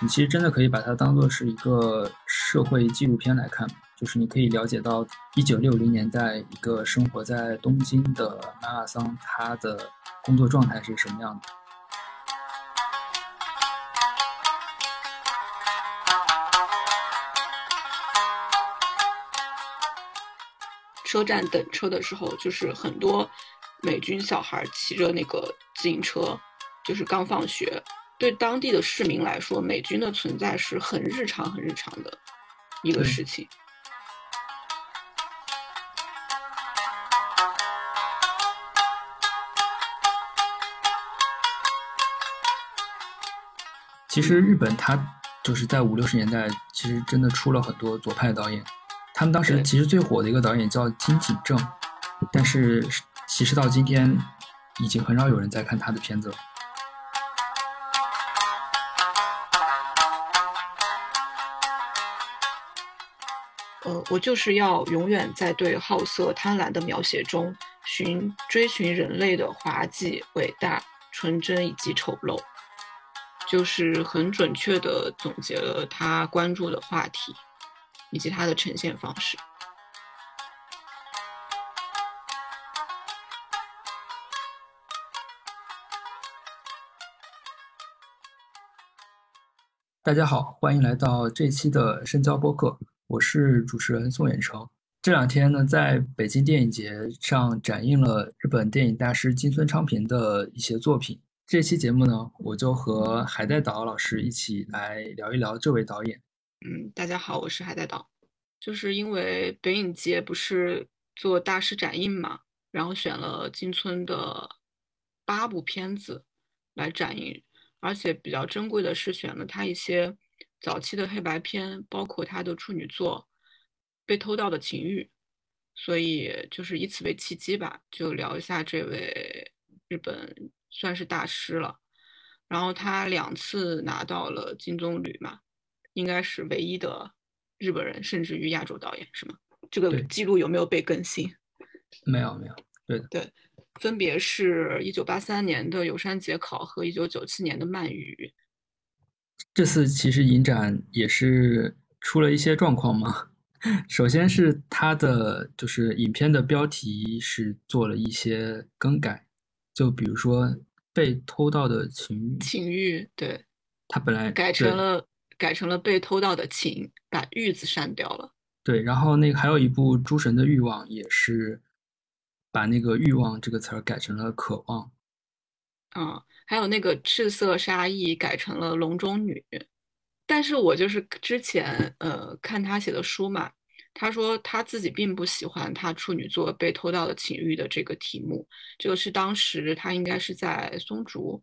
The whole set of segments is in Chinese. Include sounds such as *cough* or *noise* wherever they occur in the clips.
你其实真的可以把它当做是一个社会纪录片来看，就是你可以了解到一九六零年代一个生活在东京的马拉桑，他的工作状态是什么样的。车站等车的时候，就是很多美军小孩骑着那个自行车，就是刚放学。对当地的市民来说，美军的存在是很日常、很日常的一个事情。其实日本它就是在五六十年代，其实真的出了很多左派导演。他们当时其实最火的一个导演叫金井正，但是其实到今天已经很少有人在看他的片子了。呃，我就是要永远在对好色贪婪的描写中寻追寻人类的滑稽、伟大、纯真以及丑陋，就是很准确的总结了他关注的话题。以及它的呈现方式。大家好，欢迎来到这期的深交播客，我是主持人宋远成。这两天呢，在北京电影节上展映了日本电影大师金村昌平的一些作品。这期节目呢，我就和海带岛老师一起来聊一聊这位导演。嗯，大家好，我是海带岛。就是因为北影节不是做大师展映嘛，然后选了金村的八部片子来展映，而且比较珍贵的是选了他一些早期的黑白片，包括他的处女作《被偷盗的情欲》，所以就是以此为契机吧，就聊一下这位日本算是大师了。然后他两次拿到了金棕榈嘛，应该是唯一的。日本人甚至于亚洲导演是吗？这个记录有没有被更新？没有，没有。对对，分别是一九八三年的《有山节考》和一九九七年的《鳗鱼》。这次其实影展也是出了一些状况嘛。*laughs* 首先是它的就是影片的标题是做了一些更改，就比如说被偷盗的情欲。情欲，对。它本来改成了。改成了被偷盗的情，把“欲”字删掉了。对，然后那个还有一部《诸神的欲望》，也是把那个“欲望”这个词儿改成了“渴望”。嗯，还有那个《赤色杀意》改成了“笼中女”。但是我就是之前呃看他写的书嘛，他说他自己并不喜欢他处女作《被偷盗的情欲》的这个题目。这个是当时他应该是在松竹，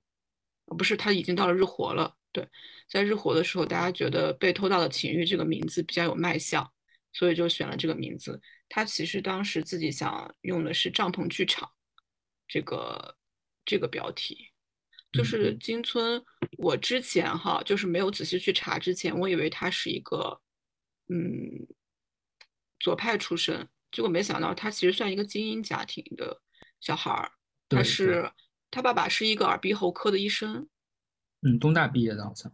不是他已经到了日活了。对，在日活的时候，大家觉得被偷盗的情欲这个名字比较有卖相，所以就选了这个名字。他其实当时自己想用的是帐篷剧场这个这个标题，就是金村。我之前哈就是没有仔细去查，之前我以为他是一个嗯左派出身，结果没想到他其实算一个精英家庭的小孩儿。他是他爸爸是一个耳鼻喉科的医生。嗯，东大毕业的好像。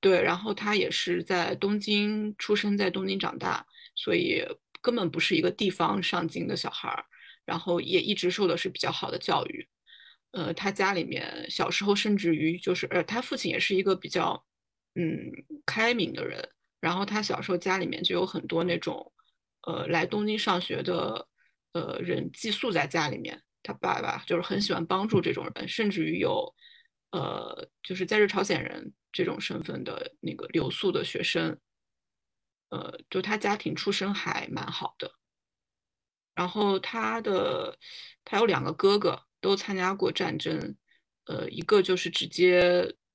对，然后他也是在东京出生，在东京长大，所以根本不是一个地方上京的小孩儿。然后也一直受的是比较好的教育。呃，他家里面小时候甚至于就是，呃，他父亲也是一个比较嗯开明的人。然后他小时候家里面就有很多那种呃来东京上学的呃人寄宿在家里面。他爸爸就是很喜欢帮助这种人，甚至于有。呃，就是在日朝鲜人这种身份的那个留宿的学生，呃，就他家庭出身还蛮好的。然后他的他有两个哥哥都参加过战争，呃，一个就是直接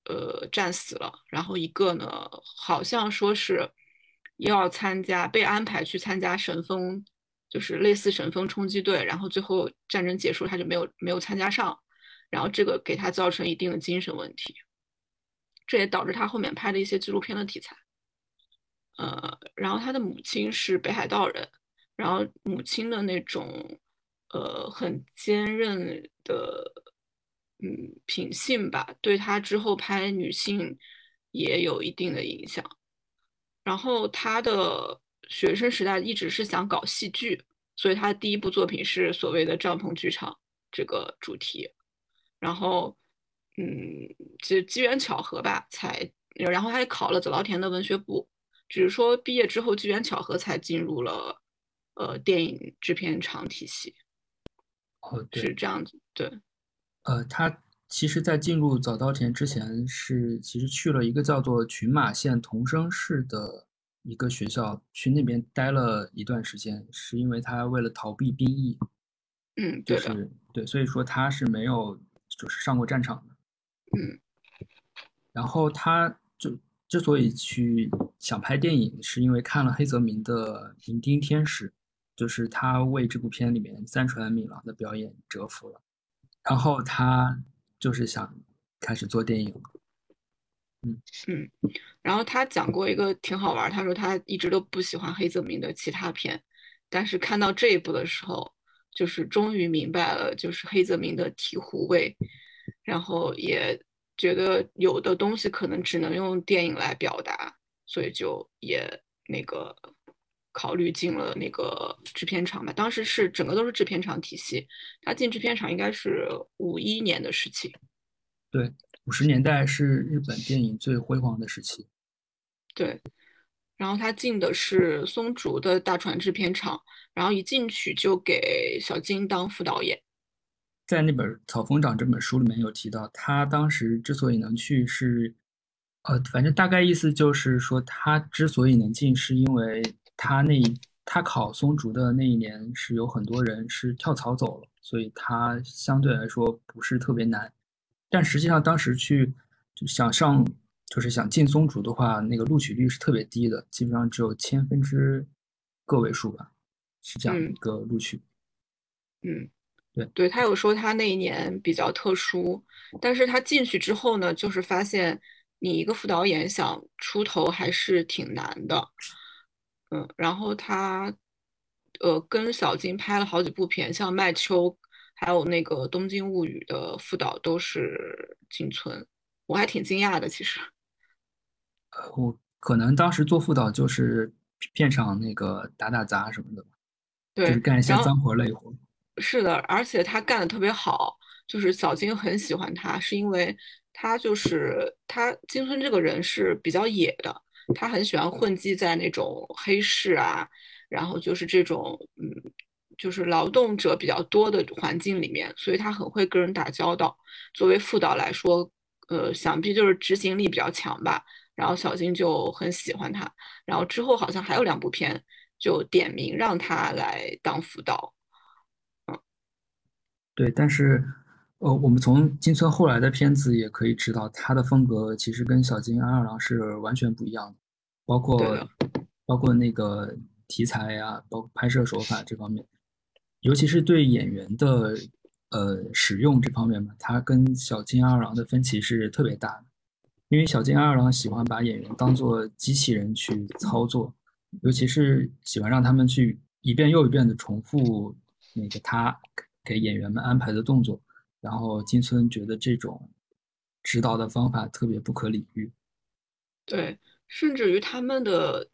呃战死了，然后一个呢好像说是要参加被安排去参加神风，就是类似神风冲击队，然后最后战争结束他就没有没有参加上。然后这个给他造成一定的精神问题，这也导致他后面拍的一些纪录片的题材。呃，然后他的母亲是北海道人，然后母亲的那种呃很坚韧的嗯品性吧，对他之后拍女性也有一定的影响。然后他的学生时代一直是想搞戏剧，所以他第一部作品是所谓的帐篷剧场这个主题。然后，嗯，就机缘巧合吧，才然后他也考了早稻田的文学部，只是说毕业之后机缘巧合才进入了呃电影制片厂体系。哦，是这样子，对。呃，他其实，在进入早稻田之前，是其实去了一个叫做群马县桐生市的一个学校，去那边待了一段时间，是因为他为了逃避兵役。嗯，对是对，所以说他是没有就是上过战场的。嗯，然后他就之所以去想拍电影，是因为看了黑泽明的《银钉天使》。就是他为这部片里面三船敏郎的表演折服了，然后他就是想开始做电影。嗯嗯，然后他讲过一个挺好玩，他说他一直都不喜欢黑泽明的其他片，但是看到这一部的时候，就是终于明白了，就是黑泽明的醍醐味，然后也觉得有的东西可能只能用电影来表达，所以就也那个。考虑进了那个制片厂吧，当时是整个都是制片厂体系。他进制片厂应该是五一年的事情。对，五十年代是日本电影最辉煌的时期。对，然后他进的是松竹的大船制片厂，然后一进去就给小金当副导演。在那本《草风长》这本书里面有提到，他当时之所以能去是，呃，反正大概意思就是说，他之所以能进是因为。他那他考松竹的那一年是有很多人是跳槽走了，所以他相对来说不是特别难。但实际上当时去就想上就是想进松竹的话，那个录取率是特别低的，基本上只有千分之个位数吧，是这样一个录取。嗯，对对，他有说他那一年比较特殊，但是他进去之后呢，就是发现你一个副导演想出头还是挺难的。嗯，然后他，呃，跟小金拍了好几部片，像《麦秋》，还有那个《东京物语》的副导都是金村，我还挺惊讶的，其实。呃，我可能当时做副导就是片场那个打打杂什么的，对，就是干一些脏活累活。是的，而且他干的特别好，就是小金很喜欢他，是因为他就是他金村这个人是比较野的。他很喜欢混迹在那种黑市啊，然后就是这种嗯，就是劳动者比较多的环境里面，所以他很会跟人打交道。作为副导来说，呃，想必就是执行力比较强吧。然后小金就很喜欢他，然后之后好像还有两部片就点名让他来当副导。嗯，对，但是呃，我们从金村后来的片子也可以知道，他的风格其实跟小金安二郎是完全不一样的。包括包括那个题材呀，包括拍摄手法这方面，尤其是对演员的呃使用这方面嘛，他跟小金二郎的分歧是特别大的。因为小金二郎喜欢把演员当做机器人去操作，尤其是喜欢让他们去一遍又一遍的重复那个他给演员们安排的动作。然后金村觉得这种指导的方法特别不可理喻。对。甚至于他们的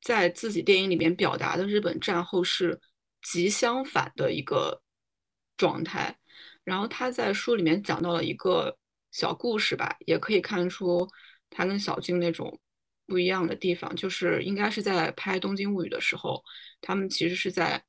在自己电影里面表达的日本战后是极相反的一个状态。然后他在书里面讲到了一个小故事吧，也可以看出他跟小静那种不一样的地方，就是应该是在拍《东京物语》的时候，他们其实是在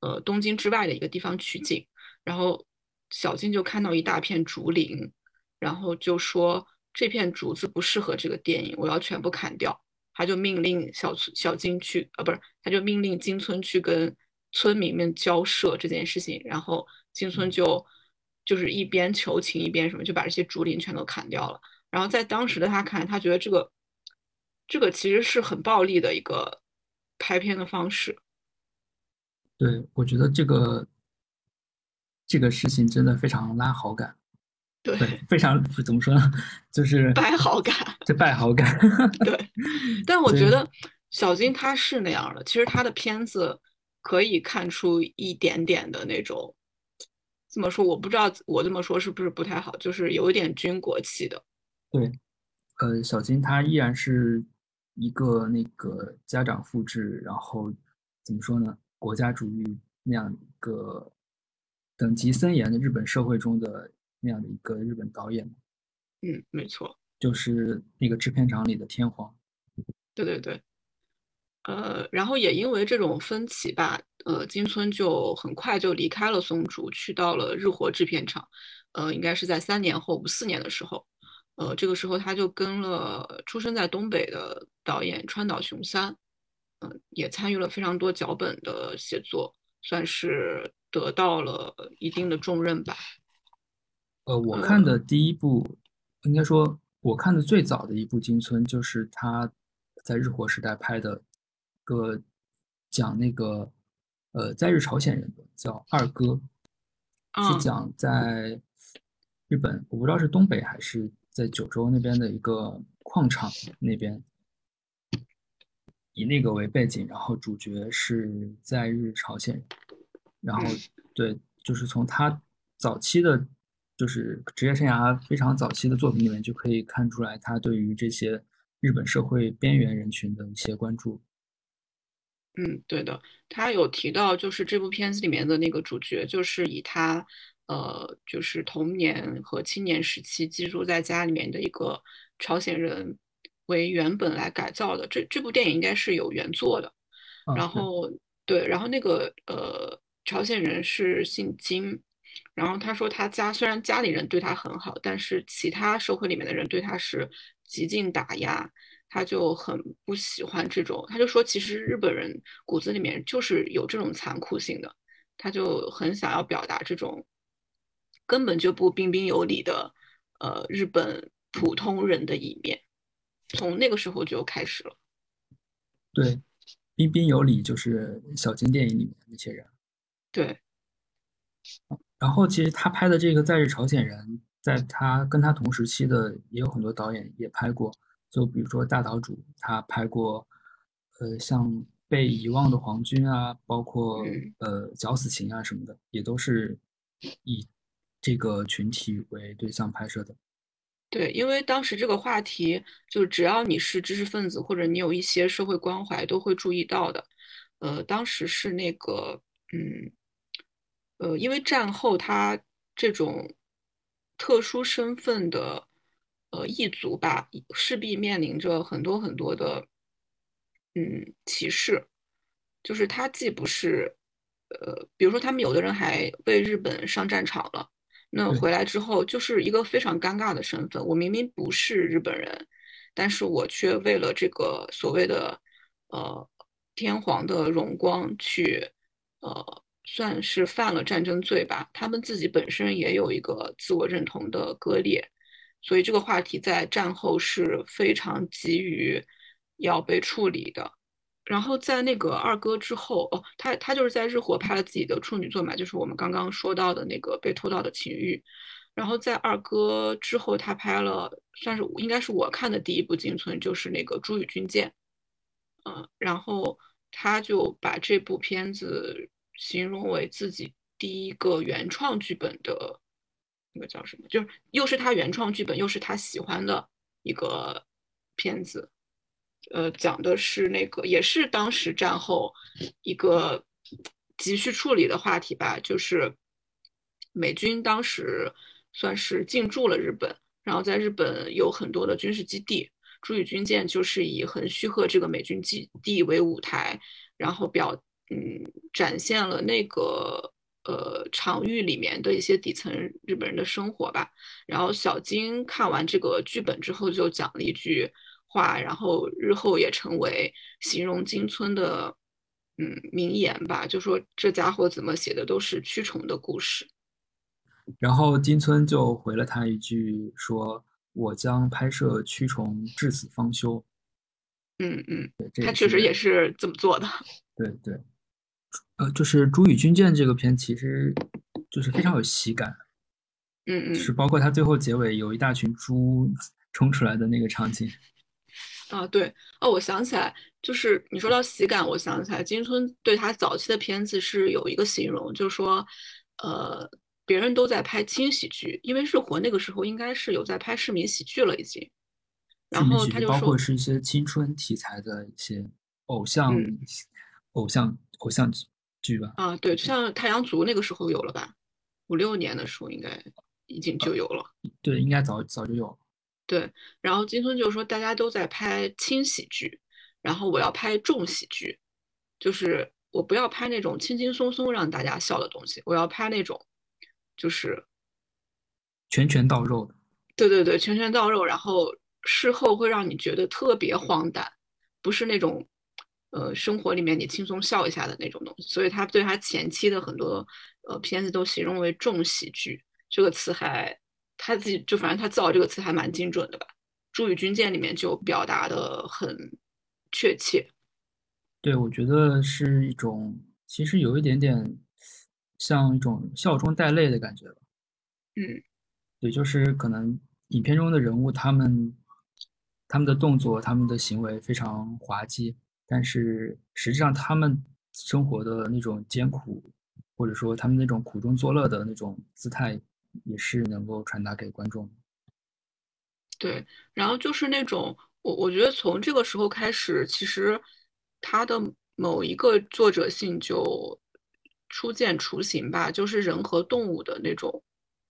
呃东京之外的一个地方取景，然后小静就看到一大片竹林，然后就说。这片竹子不适合这个电影，我要全部砍掉。他就命令小小金去，呃，不是，他就命令金村去跟村民们交涉这件事情。然后金村就就是一边求情一边什么，就把这些竹林全都砍掉了。然后在当时的他看，他觉得这个这个其实是很暴力的一个拍片的方式。对，我觉得这个这个事情真的非常拉好感。对，非常 *laughs* 怎么说呢？就是败好感，这败好感。对，*laughs* 但我觉得小金他是那样的。其实他的片子可以看出一点点的那种，怎么说？我不知道我这么说是不是不太好，就是有一点军国气的。对，呃，小金他依然是一个那个家长复制，然后怎么说呢？国家主义那样一个等级森严的日本社会中的那样的一个日本导演。嗯，没错，就是那个制片厂里的天皇。对对对。呃，然后也因为这种分歧吧，呃，金村就很快就离开了松竹，去到了日活制片厂。呃，应该是在三年后，五四年的时候。呃，这个时候他就跟了出生在东北的导演川岛雄三，嗯，也参与了非常多脚本的写作，算是得到了一定的重任吧。呃，我看的第一部，应该说我看的最早的一部金村，就是他在日活时代拍的。个讲那个呃，在日朝鲜人的叫《二哥》，是讲在日本，我不知道是东北还是在九州那边的一个矿场那边，以那个为背景，然后主角是在日朝鲜人，然后对，就是从他早期的，就是职业生涯非常早期的作品里面就可以看出来，他对于这些日本社会边缘人群的一些关注。嗯，对的，他有提到，就是这部片子里面的那个主角，就是以他，呃，就是童年和青年时期寄住在家里面的一个朝鲜人为原本来改造的。这这部电影应该是有原作的。然后，对，然后那个呃，朝鲜人是姓金，然后他说他家虽然家里人对他很好，但是其他社会里面的人对他是极尽打压。他就很不喜欢这种，他就说，其实日本人骨子里面就是有这种残酷性的，他就很想要表达这种根本就不彬彬有礼的，呃，日本普通人的一面，从那个时候就开始了。对，彬彬有礼就是小金电影里面那些人。对。然后其实他拍的这个《在日朝鲜人》，在他跟他同时期的也有很多导演也拍过。就比如说大岛渚，他拍过，呃，像被遗忘的皇军啊，包括呃绞死刑啊什么的，也都是以这个群体为对象拍摄的。对，因为当时这个话题，就是只要你是知识分子或者你有一些社会关怀，都会注意到的。呃，当时是那个，嗯，呃，因为战后他这种特殊身份的。呃，异族吧，势必面临着很多很多的，嗯，歧视。就是他既不是，呃，比如说他们有的人还为日本上战场了，那回来之后就是一个非常尴尬的身份。我明明不是日本人，但是我却为了这个所谓的，呃，天皇的荣光去，呃，算是犯了战争罪吧。他们自己本身也有一个自我认同的割裂。所以这个话题在战后是非常急于要被处理的。然后在那个二哥之后，哦，他他就是在日活拍了自己的处女作嘛，就是我们刚刚说到的那个被偷盗的情欲。然后在二哥之后，他拍了算是应该是我看的第一部金村，就是那个《朱与军舰》。嗯，然后他就把这部片子形容为自己第一个原创剧本的。那个叫什么？就是又是他原创剧本，又是他喜欢的一个片子。呃，讲的是那个，也是当时战后一个急需处理的话题吧。就是美军当时算是进驻了日本，然后在日本有很多的军事基地。朱宇军舰就是以横须贺这个美军基地为舞台，然后表嗯展现了那个。呃，场域里面的一些底层日本人的生活吧。然后小金看完这个剧本之后，就讲了一句话，然后日后也成为形容金村的嗯名言吧，就说这家伙怎么写的都是蛆虫的故事。然后金村就回了他一句，说我将拍摄蛆虫至死方休。嗯嗯，他确实也是这么做的。*laughs* 对对。呃，就是《朱与军舰》这个片，其实就是非常有喜感，嗯嗯，是包括他最后结尾有一大群猪冲出来的那个场景。啊，对，哦，我想起来，就是你说到喜感，我想起来金村对他早期的片子是有一个形容，就是说，呃，别人都在拍轻喜剧，因为日活那个时候应该是有在拍市民喜剧了已经，然后他就包括是一些青春题材的一些偶像、偶像、偶像剧吧。啊，对，像《太阳族》那个时候有了吧？五六年的时候应该已经就有了。对，应该早早就有。对，然后金村就是说，大家都在拍轻喜剧，然后我要拍重喜剧，就是我不要拍那种轻轻松松让大家笑的东西，我要拍那种就是拳拳到肉的。对对对，拳拳到肉，然后事后会让你觉得特别荒诞，不是那种呃生活里面你轻松笑一下的那种东西。所以他对他前期的很多呃片子都形容为重喜剧，这个词还。他自己就反正他造这个词还蛮精准的吧，《朱与军舰》里面就表达的很确切。对，我觉得是一种，其实有一点点像一种笑中带泪的感觉吧。嗯，也，就是可能影片中的人物，他们他们的动作、他们的行为非常滑稽，但是实际上他们生活的那种艰苦，或者说他们那种苦中作乐的那种姿态。也是能够传达给观众。对，然后就是那种我我觉得从这个时候开始，其实他的某一个作者性就初见雏形吧，就是人和动物的那种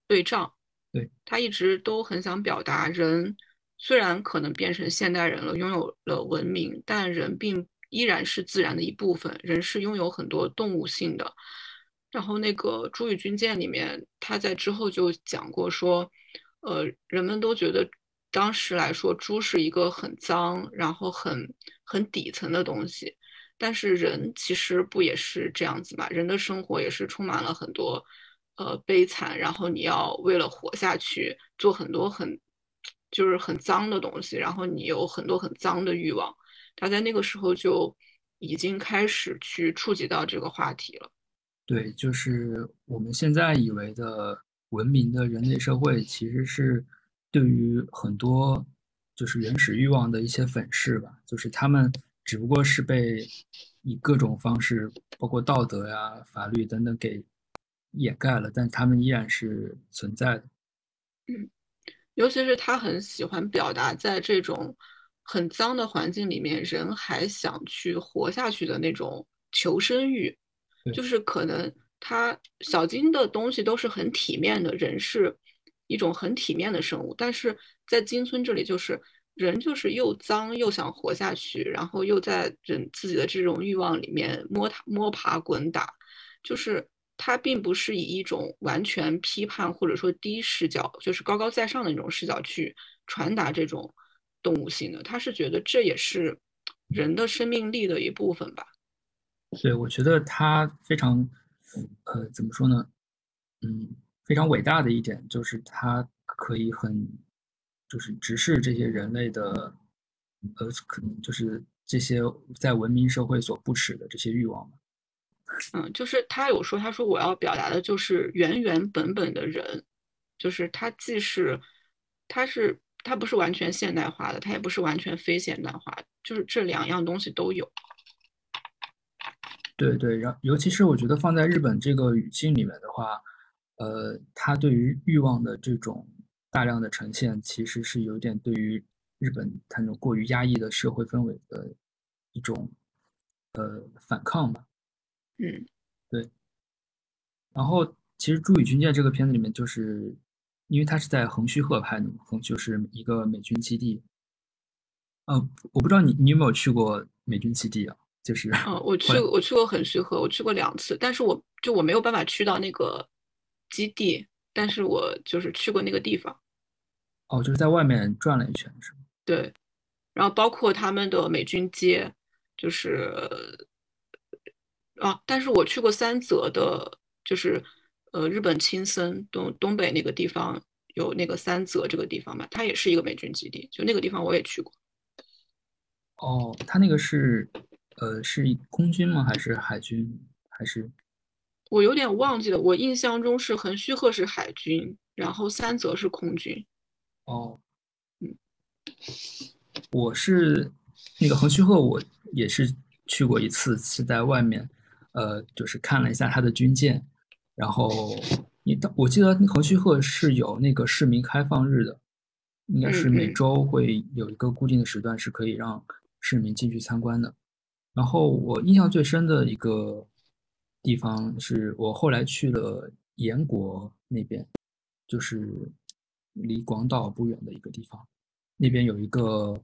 对仗。对他一直都很想表达，人虽然可能变成现代人了，拥有了文明，但人并依然是自然的一部分，人是拥有很多动物性的。然后那个《朱与军舰》里面，他在之后就讲过说，呃，人们都觉得当时来说，猪是一个很脏，然后很很底层的东西。但是人其实不也是这样子嘛？人的生活也是充满了很多呃悲惨，然后你要为了活下去，做很多很就是很脏的东西，然后你有很多很脏的欲望。他在那个时候就已经开始去触及到这个话题了。对，就是我们现在以为的文明的人类社会，其实是对于很多就是原始欲望的一些粉饰吧。就是他们只不过是被以各种方式，包括道德呀、法律等等给掩盖了，但他们依然是存在的。嗯，尤其是他很喜欢表达在这种很脏的环境里面，人还想去活下去的那种求生欲。就是可能他小金的东西都是很体面的，人是一种很体面的生物，但是在金村这里，就是人就是又脏又想活下去，然后又在人自己的这种欲望里面摸爬摸爬滚打，就是他并不是以一种完全批判或者说低视角，就是高高在上的那种视角去传达这种动物性的，他是觉得这也是人的生命力的一部分吧。对，我觉得他非常，呃，怎么说呢？嗯，非常伟大的一点就是他可以很，就是直视这些人类的，呃，可能就是这些在文明社会所不耻的这些欲望嗯，就是他有说，他说我要表达的就是原原本本的人，就是他既是，他是他不是完全现代化的，他也不是完全非现代化，就是这两样东西都有。对对，然尤其是我觉得放在日本这个语境里面的话，呃，他对于欲望的这种大量的呈现，其实是有点对于日本它那种过于压抑的社会氛围的一种呃反抗吧。嗯，对。然后其实《朱与军舰》这个片子里面，就是因为它是在横须贺拍的嘛，横就是一个美军基地。嗯，我不知道你你有没有去过美军基地啊？就是，嗯，我去我去过横须贺，我去过两次，但是我就我没有办法去到那个基地，但是我就是去过那个地方。哦，就是在外面转了一圈，是吗？对，然后包括他们的美军街，就是啊，但是我去过三泽的，就是呃日本青森东东北那个地方有那个三泽这个地方嘛，它也是一个美军基地，就那个地方我也去过。哦，它那个是。呃，是空军吗？还是海军？还是我有点忘记了。我印象中是横须贺是海军，然后三泽是空军。哦，嗯，我是那个横须贺，我也是去过一次，是在外面，呃，就是看了一下他的军舰。然后你，我记得横须贺是有那个市民开放日的，应该是每周会有一个固定的时段是可以让市民进去参观的。然后我印象最深的一个地方是我后来去了延国那边，就是离广岛不远的一个地方，那边有一个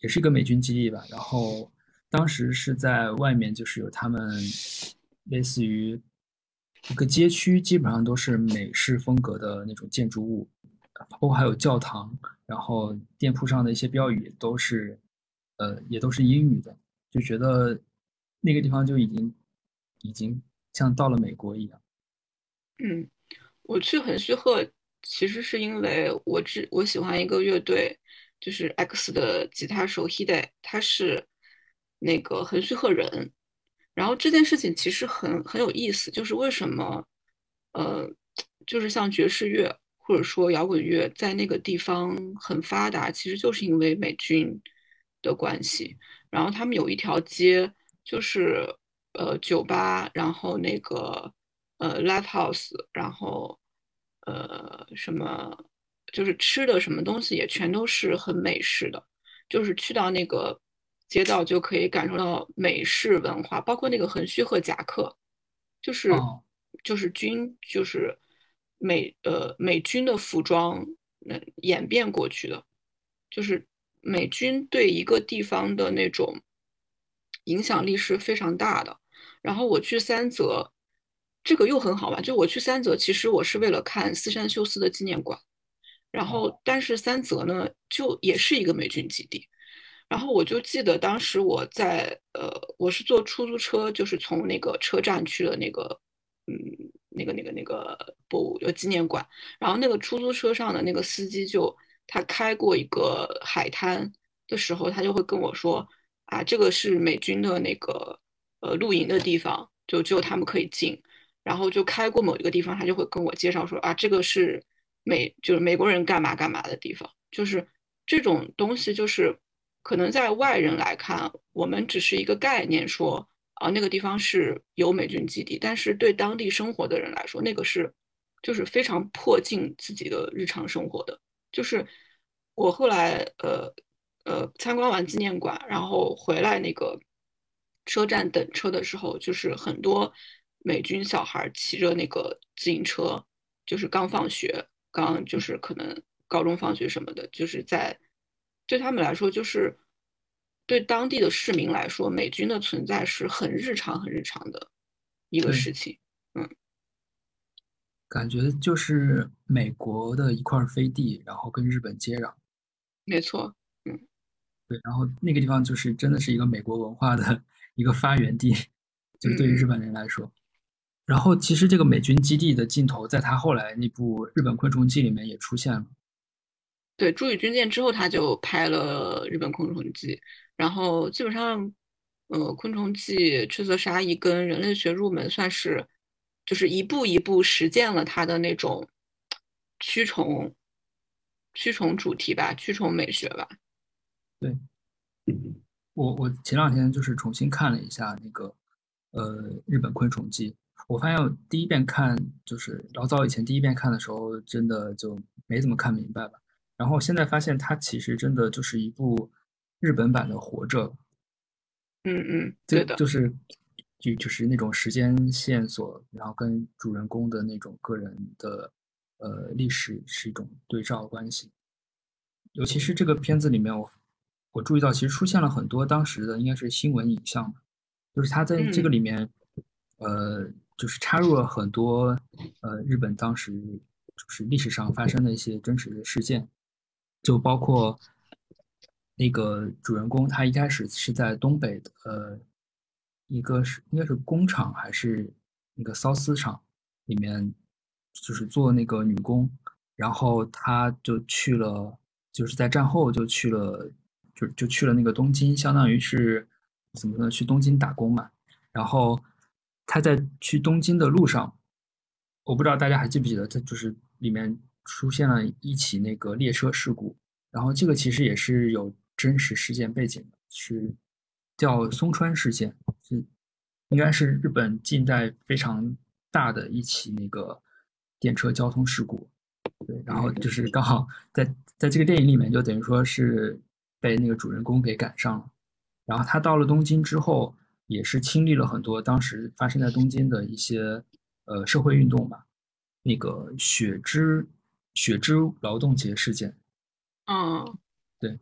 也是一个美军基地吧。然后当时是在外面，就是有他们类似于一个街区，基本上都是美式风格的那种建筑物。包括还有教堂，然后店铺上的一些标语都是，呃，也都是英语的，就觉得那个地方就已经，已经像到了美国一样。嗯，我去横须贺其实是因为我只我喜欢一个乐队，就是 X 的吉他手 Hide，他是那个横须贺人。然后这件事情其实很很有意思，就是为什么，呃，就是像爵士乐。或者说摇滚乐在那个地方很发达，其实就是因为美军的关系。然后他们有一条街，就是呃酒吧，然后那个呃 live house，然后呃什么就是吃的什么东西也全都是很美式的，就是去到那个街道就可以感受到美式文化，包括那个横须贺夹克，就是就是军就是。美呃美军的服装那演变过去的，就是美军对一个地方的那种影响力是非常大的。然后我去三泽，这个又很好玩。就我去三泽，其实我是为了看四山修斯的纪念馆。然后，但是三泽呢，就也是一个美军基地。然后我就记得当时我在呃，我是坐出租车，就是从那个车站去了那个嗯。那个、那个、那个博物有纪念馆，然后那个出租车上的那个司机就他开过一个海滩的时候，他就会跟我说啊，这个是美军的那个呃露营的地方，就只有他们可以进。然后就开过某一个地方，他就会跟我介绍说啊，这个是美就是美国人干嘛干嘛的地方。就是这种东西，就是可能在外人来看，我们只是一个概念说。啊，那个地方是有美军基地，但是对当地生活的人来说，那个是就是非常迫近自己的日常生活的。就是我后来呃呃参观完纪念馆，然后回来那个车站等车的时候，就是很多美军小孩骑着那个自行车，就是刚放学，刚就是可能高中放学什么的，就是在对他们来说就是。对当地的市民来说，美军的存在是很日常、很日常的一个事情。嗯，感觉就是美国的一块飞地，然后跟日本接壤。没错，嗯，对，然后那个地方就是真的是一个美国文化的一个发源地，就对于日本人来说。然后其实这个美军基地的镜头，在他后来那部《日本昆虫记》里面也出现了。对，朱宇军舰之后，他就拍了《日本昆虫记》。然后基本上，呃，《昆虫记》《赤色鲨蚁》跟《人类学入门》算是，就是一步一步实践了他的那种驱虫、驱虫主题吧，驱虫美学吧。对，我我前两天就是重新看了一下那个，呃，《日本昆虫记》，我发现我第一遍看就是老早以前第一遍看的时候，真的就没怎么看明白吧。然后现在发现它其实真的就是一部。日本版的《活着》，嗯嗯，对的，就是就就是那种时间线索，然后跟主人公的那种个人的呃历史是一种对照关系。尤其是这个片子里面，我我注意到其实出现了很多当时的应该是新闻影像，就是他在这个里面，呃，就是插入了很多呃日本当时就是历史上发生的一些真实的事件，就包括。那个主人公他一开始是在东北的，呃，一个是应该是工厂还是那个缫丝厂里面，就是做那个女工，然后他就去了，就是在战后就去了，就就去了那个东京，相当于是怎么呢？去东京打工嘛。然后他在去东京的路上，我不知道大家还记不记得，他就是里面出现了一起那个列车事故，然后这个其实也是有。真实事件背景的是叫松川事件，应该是日本近代非常大的一起那个电车交通事故。对，然后就是刚好在在这个电影里面，就等于说是被那个主人公给赶上了。然后他到了东京之后，也是经历了很多当时发生在东京的一些呃社会运动吧，那个雪之雪之劳动节事件。嗯，对，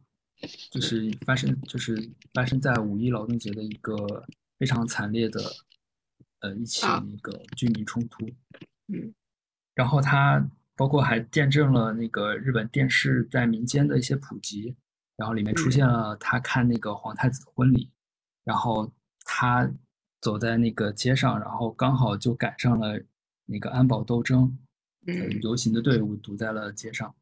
就是发生就是发生在五一劳动节的一个非常惨烈的呃一起那个军民冲突。嗯，然后他。包括还见证了那个日本电视在民间的一些普及，然后里面出现了他看那个皇太子的婚礼，然后他走在那个街上，然后刚好就赶上了那个安保斗争，嗯，游行的队伍堵在了街上，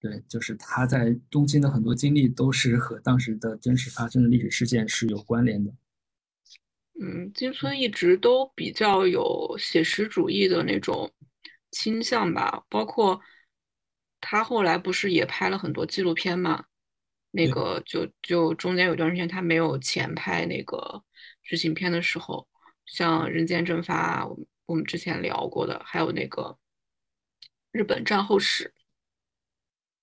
对，就是他在东京的很多经历都是和当时的真实发生的历史事件是有关联的。嗯，金村一直都比较有写实主义的那种。倾向吧，包括他后来不是也拍了很多纪录片嘛？那个就就中间有段时间他没有钱拍那个剧情片的时候，像《人间蒸发》，我们我们之前聊过的，还有那个日本战后史。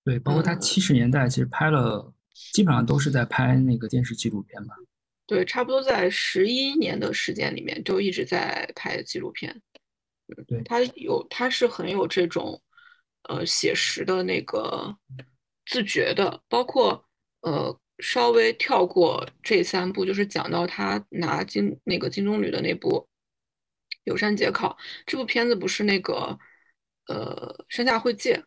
对，包括他七十年代其实拍了，基本上都是在拍那个电视纪录片吧。对，差不多在十一年的时间里面，就一直在拍纪录片。对他有，他是很有这种，呃，写实的那个自觉的，包括呃，稍微跳过这三部，就是讲到他拿金那个金棕榈的那部《友善节考》，这部片子不是那个呃山下惠介，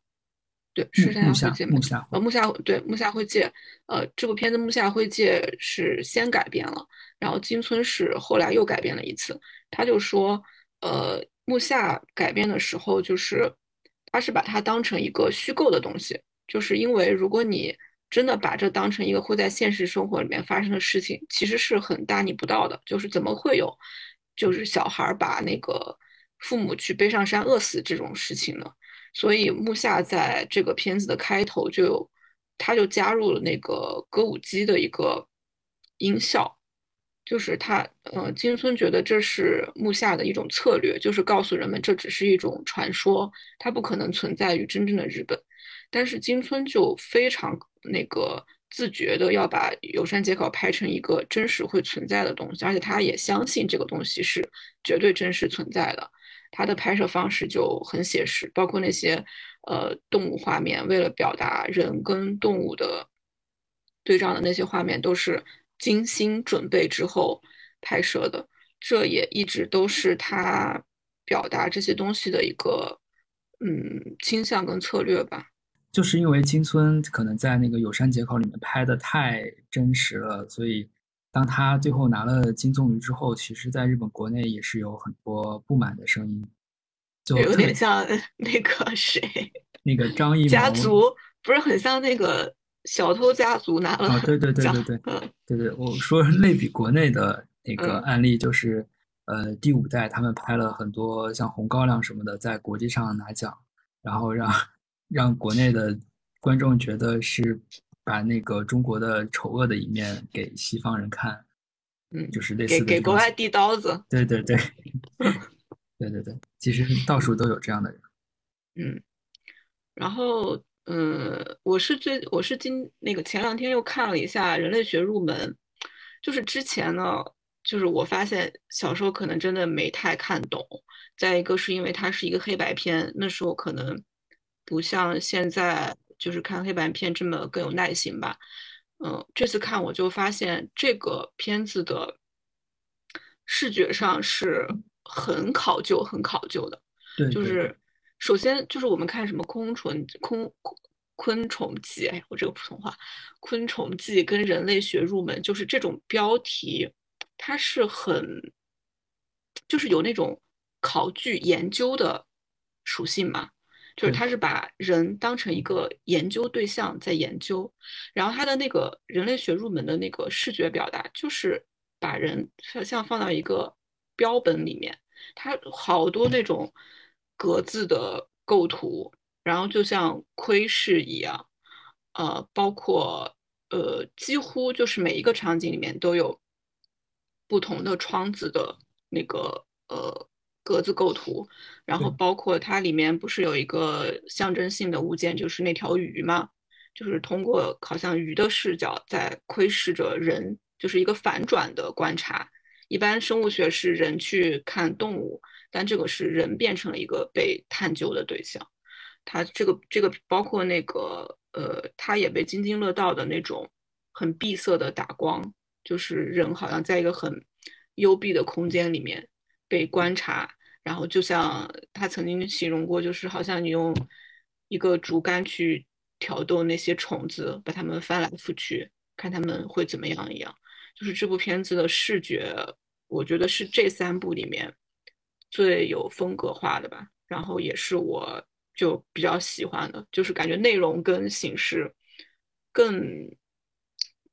对，是山下惠介木下呃木下对木下惠介，呃这部片子木下惠介是先改编了，然后金村是后来又改编了一次，他就说呃。木下改编的时候，就是他是把它当成一个虚构的东西，就是因为如果你真的把这当成一个会在现实生活里面发生的事情，其实是很大逆不道的。就是怎么会有，就是小孩把那个父母去背上山饿死这种事情呢？所以木下在这个片子的开头就有，他就加入了那个歌舞伎的一个音效。就是他，呃，金村觉得这是木下的一种策略，就是告诉人们这只是一种传说，它不可能存在于真正的日本。但是金村就非常那个自觉的要把有山节考拍成一个真实会存在的东西，而且他也相信这个东西是绝对真实存在的。他的拍摄方式就很写实，包括那些呃动物画面，为了表达人跟动物的对仗的那些画面都是。精心准备之后拍摄的，这也一直都是他表达这些东西的一个嗯倾向跟策略吧。就是因为金村可能在那个有山节考里面拍的太真实了，所以当他最后拿了金棕榈之后，其实在日本国内也是有很多不满的声音，就有点像 *laughs* 那个谁，那个张艺 *laughs* 家族，不是很像那个。小偷家族拿了哦，对对 *laughs* 对对对，对对，我说类比国内的那个案例，就是呃第五代他们拍了很多像红高粱什么的，在国际上拿奖，然后让让国内的观众觉得是把那个中国的丑恶的一面给西方人看，嗯，就是类似给给国外递刀子，对对对，对 *laughs* 对对，其实到处都有这样的人，嗯，然后。嗯，我是最我是今那个前两天又看了一下人类学入门，就是之前呢，就是我发现小时候可能真的没太看懂，再一个是因为它是一个黑白片，那时候可能不像现在就是看黑白片这么更有耐心吧。嗯，这次看我就发现这个片子的视觉上是很考究、很考究的，对，就是。首先就是我们看什么《空虫空昆虫记》，哎，我这个普通话，《昆虫记》跟人类学入门，就是这种标题，它是很，就是有那种考据研究的属性嘛，就是他是把人当成一个研究对象在研究，然后他的那个人类学入门的那个视觉表达，就是把人像放到一个标本里面，他好多那种。格子的构图，然后就像窥视一样，呃，包括呃，几乎就是每一个场景里面都有不同的窗子的那个呃格子构图，然后包括它里面不是有一个象征性的物件，就是那条鱼嘛，就是通过好像鱼的视角在窥视着人，就是一个反转的观察。一般生物学是人去看动物，但这个是人变成了一个被探究的对象。它这个这个包括那个呃，它也被津津乐道的那种很闭塞的打光，就是人好像在一个很幽闭的空间里面被观察，然后就像他曾经形容过，就是好像你用一个竹竿去挑逗那些虫子，把它们翻来覆去，看它们会怎么样一样。就是这部片子的视觉，我觉得是这三部里面最有风格化的吧，然后也是我就比较喜欢的，就是感觉内容跟形式更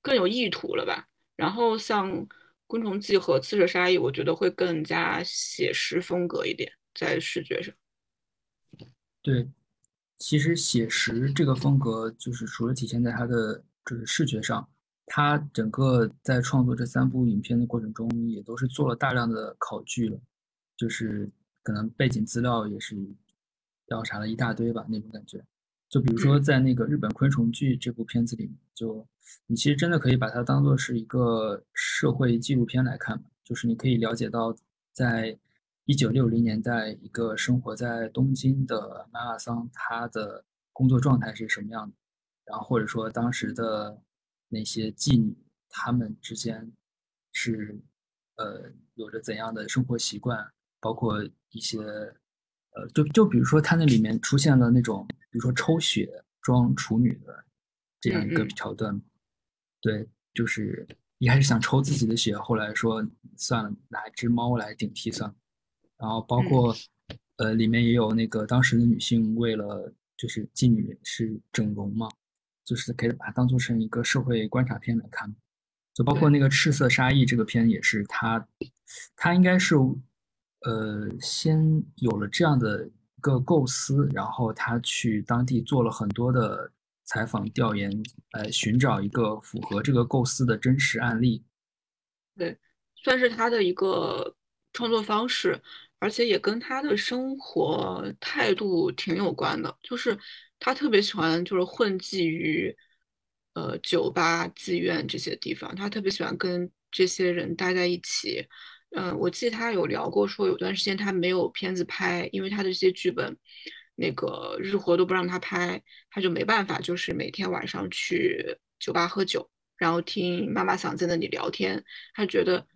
更有意图了吧。然后像《昆虫记》和《刺蛇杀意》，我觉得会更加写实风格一点，在视觉上。对，其实写实这个风格，就是除了体现在它的就是视觉上，它整个在创作这三部影片的过程中，也都是做了大量的考据了，就是可能背景资料也是调查了一大堆吧，那种感觉。就比如说在那个日本昆虫剧这部片子里面，就你其实真的可以把它当做是一个社会纪录片来看嘛，就是你可以了解到在一九六零年代一个生活在东京的妈妈桑，她的工作状态是什么样的，然后或者说当时的那些妓女，她们之间是呃有着怎样的生活习惯，包括一些。呃，就就比如说，它那里面出现了那种，比如说抽血装处女的这样一个桥段，对，就是一开始想抽自己的血，后来说算了，拿一只猫来顶替算了。然后包括呃，里面也有那个当时的女性为了就是妓女是整容嘛，就是可以把它当做成一个社会观察片来看。就包括那个《赤色杀意》这个片也是，他，他应该是。呃，先有了这样的一个构思，然后他去当地做了很多的采访调研，来寻找一个符合这个构思的真实案例。对，算是他的一个创作方式，而且也跟他的生活态度挺有关的。就是他特别喜欢，就是混迹于呃酒吧、妓院这些地方，他特别喜欢跟这些人待在一起。嗯，我记得他有聊过，说有段时间他没有片子拍，因为他的这些剧本，那个日活都不让他拍，他就没办法，就是每天晚上去酒吧喝酒，然后听妈妈桑在那里聊天。他觉得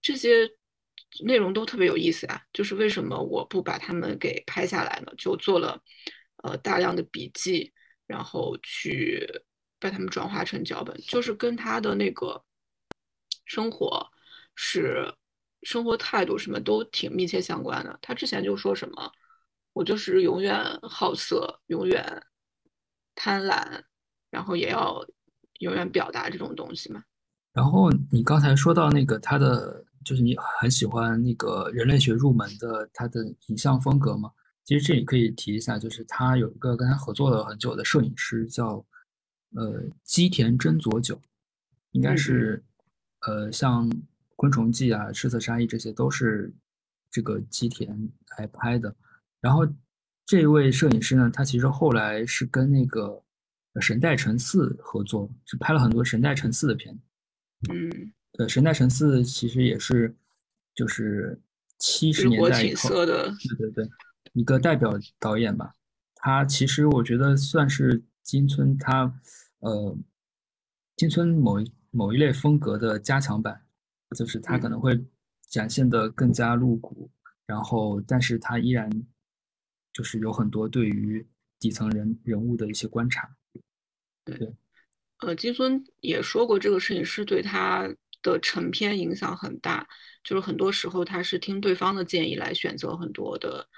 这些内容都特别有意思啊，就是为什么我不把他们给拍下来呢？就做了呃大量的笔记，然后去把他们转化成脚本，就是跟他的那个生活是。生活态度什么都挺密切相关的。他之前就说什么，我就是永远好色，永远贪婪，然后也要永远表达这种东西嘛。然后你刚才说到那个他的，就是你很喜欢那个人类学入门的他的影像风格嘛？其实这里可以提一下，就是他有一个跟他合作了很久的摄影师叫呃基田真佐久，应该是呃像。昆虫记啊，赤色杀意这些都是这个吉田来拍的。然后这位摄影师呢，他其实后来是跟那个神代诚四合作，是拍了很多神代诚四的片。嗯，对，神代诚四其实也是就是七十年代以后的，对对对，一个代表导演吧。他其实我觉得算是金村他呃金村某一某一类风格的加强版。就是他可能会展现的更加露骨，然后，但是他依然就是有很多对于底层人人物的一些观察。对，呃，金孙也说过，这个摄影师对他的成片影响很大，就是很多时候他是听对方的建议来选择很多的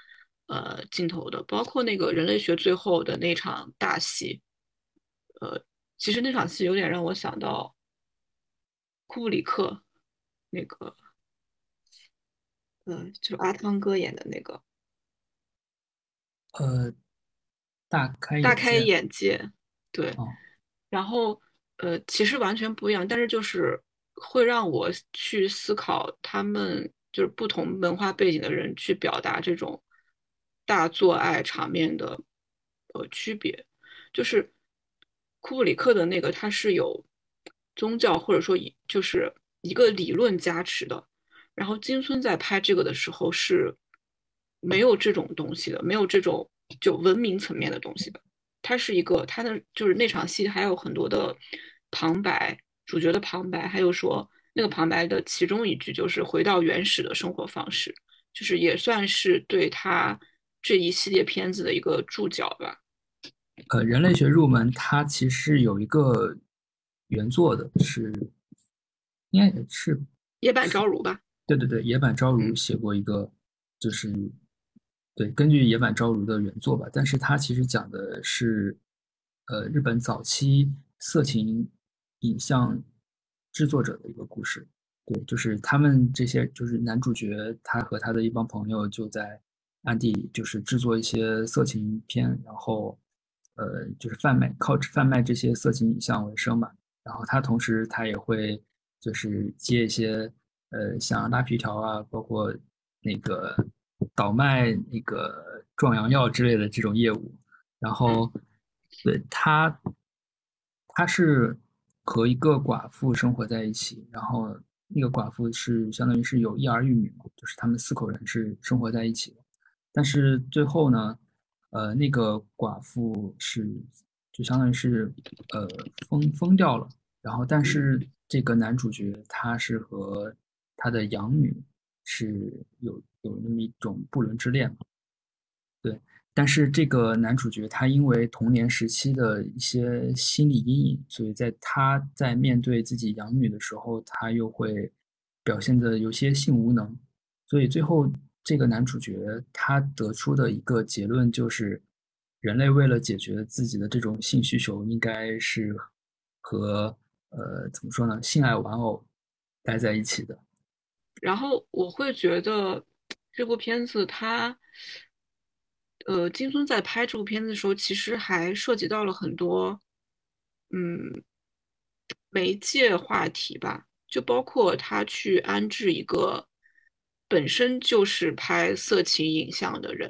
呃镜头的，包括那个人类学最后的那场大戏，呃，其实那场戏有点让我想到库布里克。那个，嗯，就是阿汤哥演的那个，呃，大开大开眼界，对，然后呃，其实完全不一样，但是就是会让我去思考他们，就是不同文化背景的人去表达这种大做爱场面的呃区别。就是库布里克的那个，他是有宗教或者说就是一个理论加持的。然后金村在拍这个的时候是没有这种东西的，没有这种就文明层面的东西的。它是一个，他的就是那场戏还有很多的旁白，主角的旁白，还有说那个旁白的其中一句就是回到原始的生活方式，就是也算是对他这一系列片子的一个注脚吧。呃，人类学入门，它其实有一个原作的，是应该也是野坂昭如吧。对对对，野坂昭如写过一个，就是对，根据野坂昭如的原作吧，但是他其实讲的是，呃，日本早期色情影像制作者的一个故事。对，就是他们这些，就是男主角他和他的一帮朋友就在暗地就是制作一些色情片，然后呃，就是贩卖靠贩卖这些色情影像为生嘛。然后他同时他也会就是接一些。呃，像拉皮条啊，包括那个倒卖那个壮阳药之类的这种业务，然后对他，他是和一个寡妇生活在一起，然后那个寡妇是相当于是有一儿一女嘛，就是他们四口人是生活在一起的，但是最后呢，呃，那个寡妇是就相当于是呃疯疯掉了，然后但是这个男主角他是和他的养女是有有那么一种不伦之恋嘛？对，但是这个男主角他因为童年时期的一些心理阴影，所以在他在面对自己养女的时候，他又会表现的有些性无能，所以最后这个男主角他得出的一个结论就是，人类为了解决自己的这种性需求，应该是和呃怎么说呢，性爱玩偶待在一起的。然后我会觉得这部片子它，呃，金孙在拍这部片子的时候，其实还涉及到了很多，嗯，媒介话题吧，就包括他去安置一个本身就是拍色情影像的人，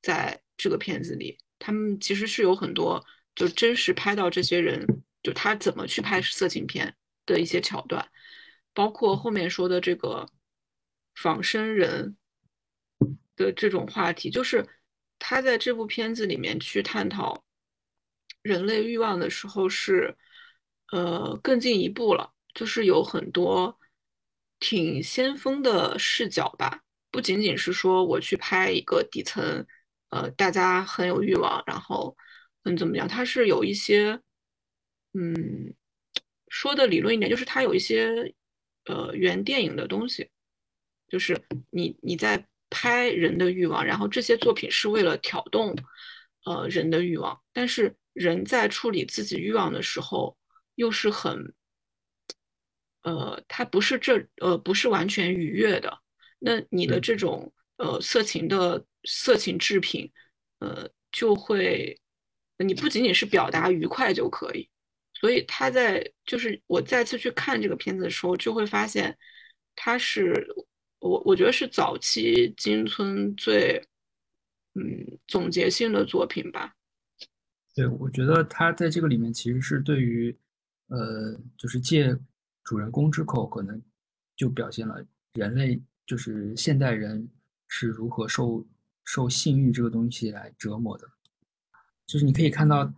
在这个片子里，他们其实是有很多就真实拍到这些人，就他怎么去拍色情片的一些桥段。包括后面说的这个仿生人的这种话题，就是他在这部片子里面去探讨人类欲望的时候，是呃更进一步了，就是有很多挺先锋的视角吧，不仅仅是说我去拍一个底层，呃大家很有欲望，然后很怎么样，他是有一些嗯说的理论一点，就是他有一些。呃，原电影的东西，就是你你在拍人的欲望，然后这些作品是为了挑动呃人的欲望，但是人在处理自己欲望的时候，又是很呃，他不是这呃不是完全愉悦的。那你的这种呃色情的色情制品，呃就会，你不仅仅是表达愉快就可以。所以他在就是我再次去看这个片子的时候，就会发现，他是我我觉得是早期金村最嗯总结性的作品吧。对，我觉得他在这个里面其实是对于呃，就是借主人公之口，可能就表现了人类就是现代人是如何受受性欲这个东西来折磨的，就是你可以看到。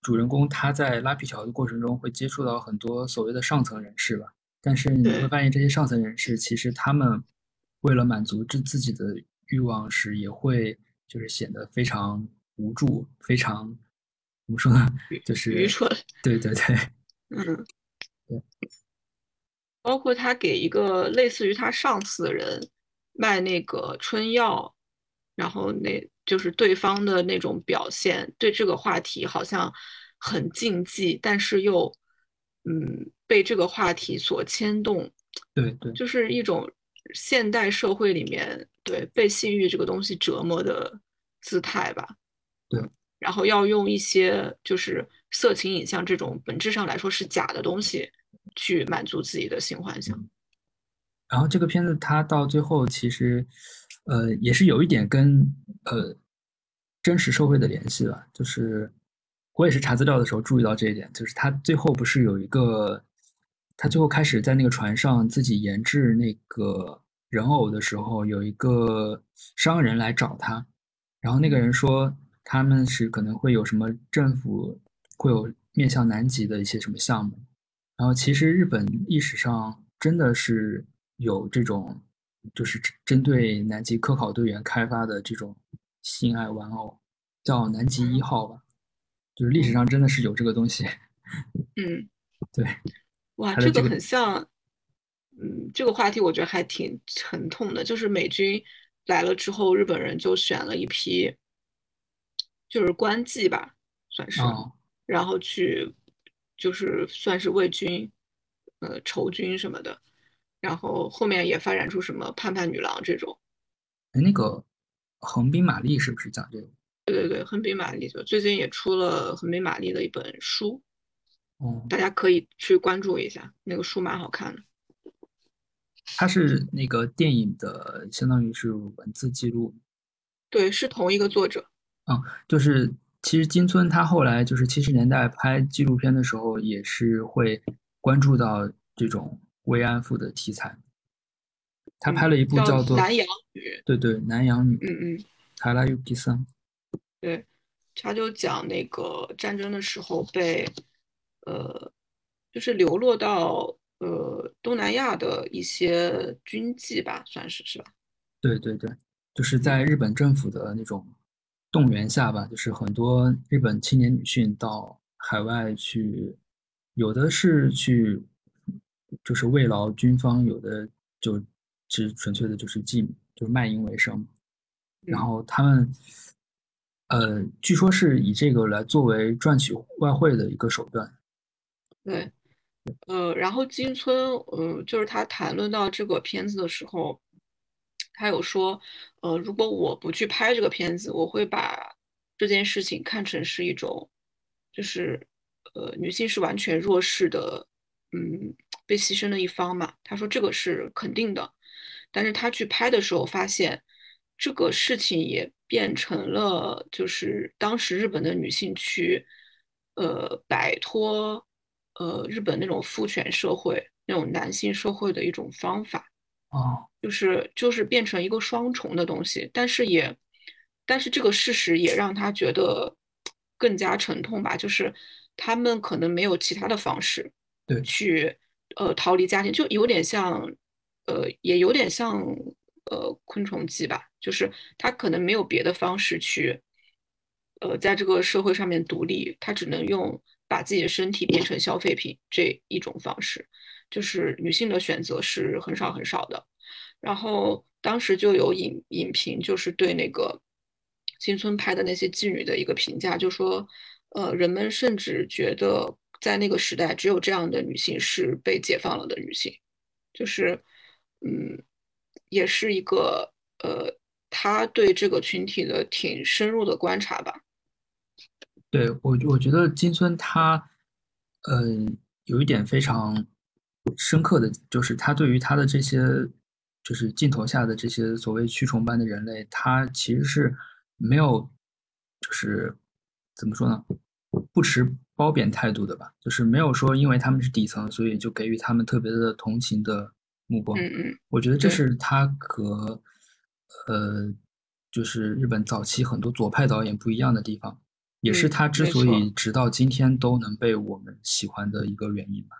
主人公他在拉皮条的过程中会接触到很多所谓的上层人士吧，但是你会发现这些上层人士其实他们为了满足自自己的欲望时，也会就是显得非常无助，非常怎么说呢？就是愚蠢。对对对，嗯，对。包括他给一个类似于他上司的人卖那个春药，然后那。就是对方的那种表现，对这个话题好像很禁忌，但是又嗯被这个话题所牵动。对对，就是一种现代社会里面对被性欲这个东西折磨的姿态吧。对，然后要用一些就是色情影像这种本质上来说是假的东西去满足自己的性幻想。然后这个片子它到最后其实，呃，也是有一点跟呃真实社会的联系吧。就是我也是查资料的时候注意到这一点，就是他最后不是有一个，他最后开始在那个船上自己研制那个人偶的时候，有一个商人来找他，然后那个人说他们是可能会有什么政府会有面向南极的一些什么项目，然后其实日本历史上真的是。有这种，就是针对南极科考队员开发的这种性爱玩偶，叫南极一号吧，就是历史上真的是有这个东西。*laughs* 嗯，对。哇，这个很像，嗯，这个话题我觉得还挺沉痛的。就是美军来了之后，日本人就选了一批，就是官妓吧，算是，然后去，就是算是为军，呃，筹军什么的。然后后面也发展出什么盼盼女郎这种，哎，那个横滨玛丽是不是讲这个？对对对，横滨玛丽就最近也出了横滨玛丽的一本书，哦，大家可以去关注一下，那个书蛮好看的。它是那个电影的，相当于是文字记录。对，是同一个作者。嗯，就是其实金村他后来就是七十年代拍纪录片的时候，也是会关注到这种。慰安妇的题材，他拍了一部叫做《南洋女》，对对，《南洋女》，嗯嗯，卡拉尤皮桑，对，他就讲那个战争的时候被，呃，就是流落到呃东南亚的一些军妓吧，算是是吧？对对对，就是在日本政府的那种动员下吧，就是很多日本青年女性到海外去，有的是去。就是慰劳军方，有的就只纯粹的，就是妓女，就是卖淫为生。然后他们，呃，据说是以这个来作为赚取外汇的一个手段。对，呃，然后金村，呃，就是他谈论到这个片子的时候，他有说，呃，如果我不去拍这个片子，我会把这件事情看成是一种，就是，呃，女性是完全弱势的，嗯。被牺牲的一方嘛，他说这个是肯定的，但是他去拍的时候发现，这个事情也变成了就是当时日本的女性去，呃，摆脱呃日本那种父权社会那种男性社会的一种方法，哦，就是就是变成一个双重的东西，但是也，但是这个事实也让他觉得更加沉痛吧，就是他们可能没有其他的方式，对，去。呃，逃离家庭就有点像，呃，也有点像，呃，昆虫记吧，就是他可能没有别的方式去，呃，在这个社会上面独立，他只能用把自己的身体变成消费品这一种方式，就是女性的选择是很少很少的。然后当时就有影影评，就是对那个新村拍的那些妓女的一个评价，就说，呃，人们甚至觉得。在那个时代，只有这样的女性是被解放了的女性，就是，嗯，也是一个呃，他对这个群体的挺深入的观察吧。对我，我觉得金村他，呃，有一点非常深刻的就是他对于他的这些，就是镜头下的这些所谓蛆虫般的人类，他其实是没有，就是怎么说呢，不持。褒贬态度的吧，就是没有说因为他们是底层，所以就给予他们特别的同情的目光。嗯嗯，我觉得这是他和呃，就是日本早期很多左派导演不一样的地方，也是他之所以直到今天都能被我们喜欢的一个原因吧。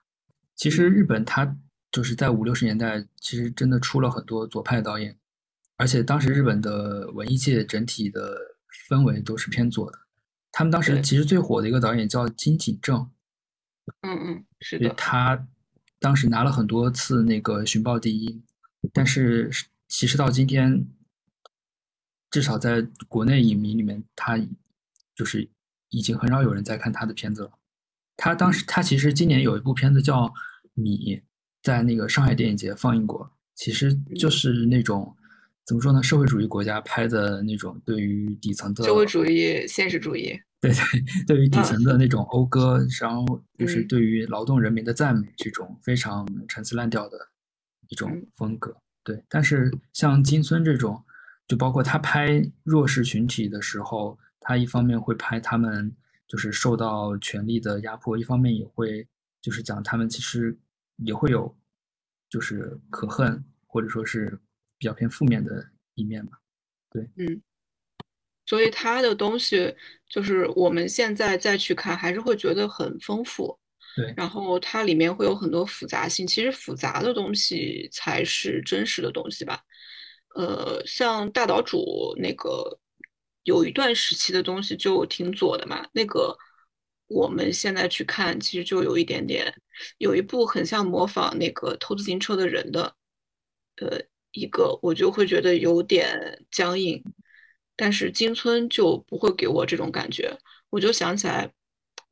其实日本他就是在五六十年代，其实真的出了很多左派导演，而且当时日本的文艺界整体的氛围都是偏左的。他们当时其实最火的一个导演叫金井正，嗯嗯，是的，他当时拿了很多次那个寻报第一，但是其实到今天，至少在国内影迷里面，他就是已经很少有人在看他的片子了。他当时他其实今年有一部片子叫《米》，在那个上海电影节放映过，其实就是那种。怎么说呢？社会主义国家拍的那种对于底层的社会主义现实主义，对对，*laughs* 对于底层的那种讴歌，然后就是对于劳动人民的赞美，这种非常陈词滥调的一种风格。对，但是像金村这种，就包括他拍弱势群体的时候，他一方面会拍他们就是受到权力的压迫，一方面也会就是讲他们其实也会有就是可恨或者说是比较偏负面的一面吧。对，嗯，所以他的东西就是我们现在再去看，还是会觉得很丰富。对，然后它里面会有很多复杂性，其实复杂的东西才是真实的东西吧。呃，像大岛主那个有一段时期的东西就挺左的嘛，那个我们现在去看，其实就有一点点，有一部很像模仿那个偷自行车的人的，呃，一个我就会觉得有点僵硬，但是金村就不会给我这种感觉，我就想起来。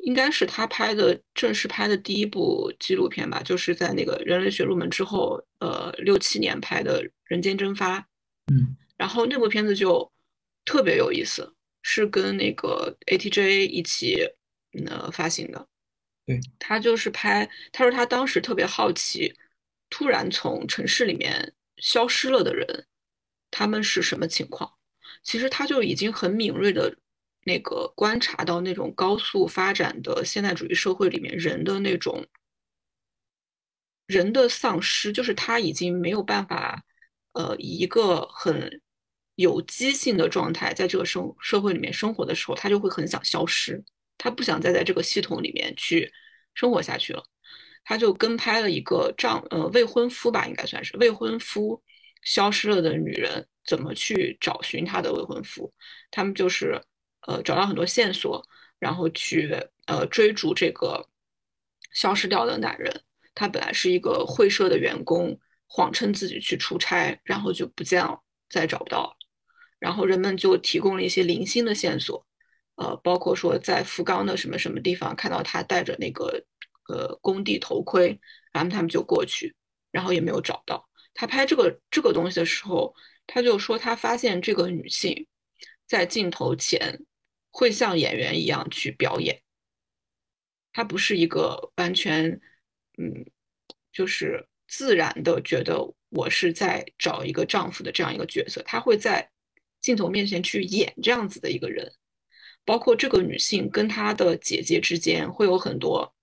应该是他拍的正式拍的第一部纪录片吧，就是在那个人类学入门之后，呃，六七年拍的《人间蒸发》。嗯，然后那部片子就特别有意思，是跟那个 ATJ 一起呃发行的。对，他就是拍，他说他当时特别好奇，突然从城市里面消失了的人，他们是什么情况？其实他就已经很敏锐的。那个观察到那种高速发展的现代主义社会里面人的那种人的丧失，就是他已经没有办法，呃，以一个很有机性的状态在这个生社会里面生活的时候，他就会很想消失，他不想再在这个系统里面去生活下去了，他就跟拍了一个丈呃未婚夫吧，应该算是未婚夫消失了的女人怎么去找寻她的未婚夫，他们就是。呃，找到很多线索，然后去呃追逐这个消失掉的男人。他本来是一个会社的员工，谎称自己去出差，然后就不见了，再找不到。然后人们就提供了一些零星的线索，呃，包括说在福冈的什么什么地方看到他带着那个呃工地头盔，然后他们就过去，然后也没有找到。他拍这个这个东西的时候，他就说他发现这个女性在镜头前。会像演员一样去表演，他不是一个完全，嗯，就是自然的觉得我是在找一个丈夫的这样一个角色，他会在镜头面前去演这样子的一个人，包括这个女性跟她的姐姐之间会有很多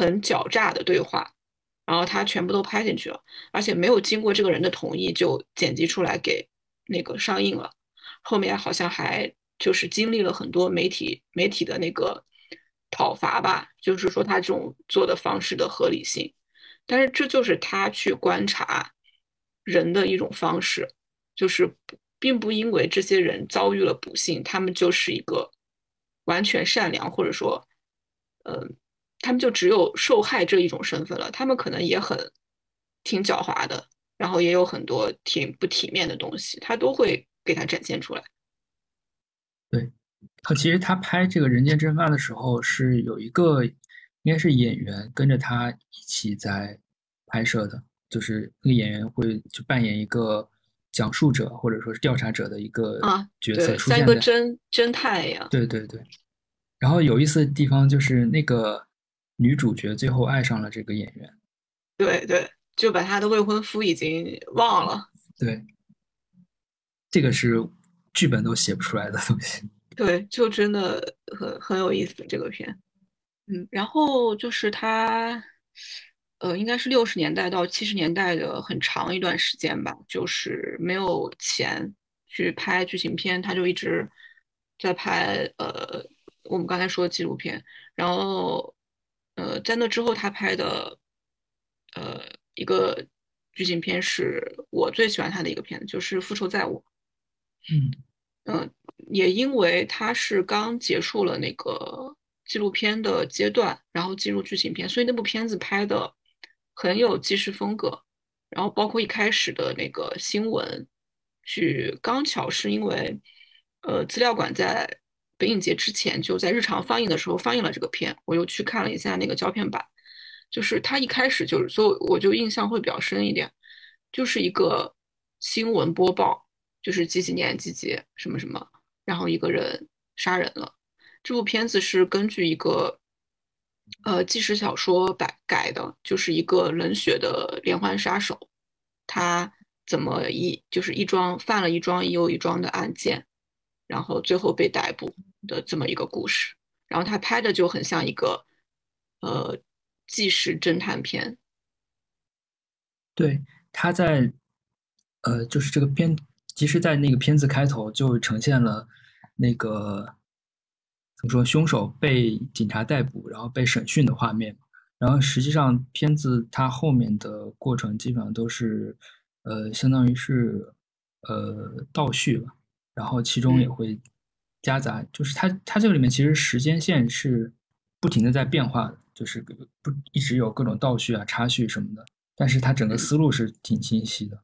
很狡诈的对话，然后他全部都拍进去了，而且没有经过这个人的同意就剪辑出来给那个上映了，后面好像还。就是经历了很多媒体媒体的那个讨伐吧，就是说他这种做的方式的合理性，但是这就是他去观察人的一种方式，就是并不因为这些人遭遇了不幸，他们就是一个完全善良，或者说，嗯，他们就只有受害这一种身份了，他们可能也很挺狡猾的，然后也有很多挺不体面的东西，他都会给他展现出来。对，他其实他拍这个人间蒸发的时候，是有一个应该是演员跟着他一起在拍摄的，就是那个演员会就扮演一个讲述者或者说是调查者的一个角色出现像一个侦侦探一样。对对对。然后有意思的地方就是那个女主角最后爱上了这个演员。对对，就把他的未婚夫已经忘了。对，这个是。剧本都写不出来的东西，*laughs* 对，就真的很很有意思这个片，嗯，然后就是他，呃，应该是六十年代到七十年代的很长一段时间吧，就是没有钱去拍剧情片，他就一直在拍呃我们刚才说的纪录片，然后呃在那之后他拍的呃一个剧情片是我最喜欢他的一个片子，就是《复仇在我》。嗯嗯，也因为他是刚结束了那个纪录片的阶段，然后进入剧情片，所以那部片子拍的很有纪实风格。然后包括一开始的那个新闻，去刚巧是因为，呃，资料馆在北影节之前就在日常放映的时候放映了这个片，我又去看了一下那个胶片版，就是他一开始就是，所以我就印象会比较深一点，就是一个新闻播报。就是几几年几几什么什么，然后一个人杀人了。这部片子是根据一个呃纪实小说改改的，就是一个冷血的连环杀手，他怎么一就是一桩犯了一桩又一桩的案件，然后最后被逮捕的这么一个故事。然后他拍的就很像一个呃纪实侦探片。对，他在呃就是这个片，其实，在那个片子开头就呈现了那个怎么说，凶手被警察逮捕，然后被审讯的画面。然后实际上，片子它后面的过程基本上都是，呃，相当于是，呃，倒叙吧。然后其中也会夹杂，就是它它这个里面其实时间线是不停的在变化的，就是不一直有各种倒叙啊、插叙什么的。但是它整个思路是挺清晰的。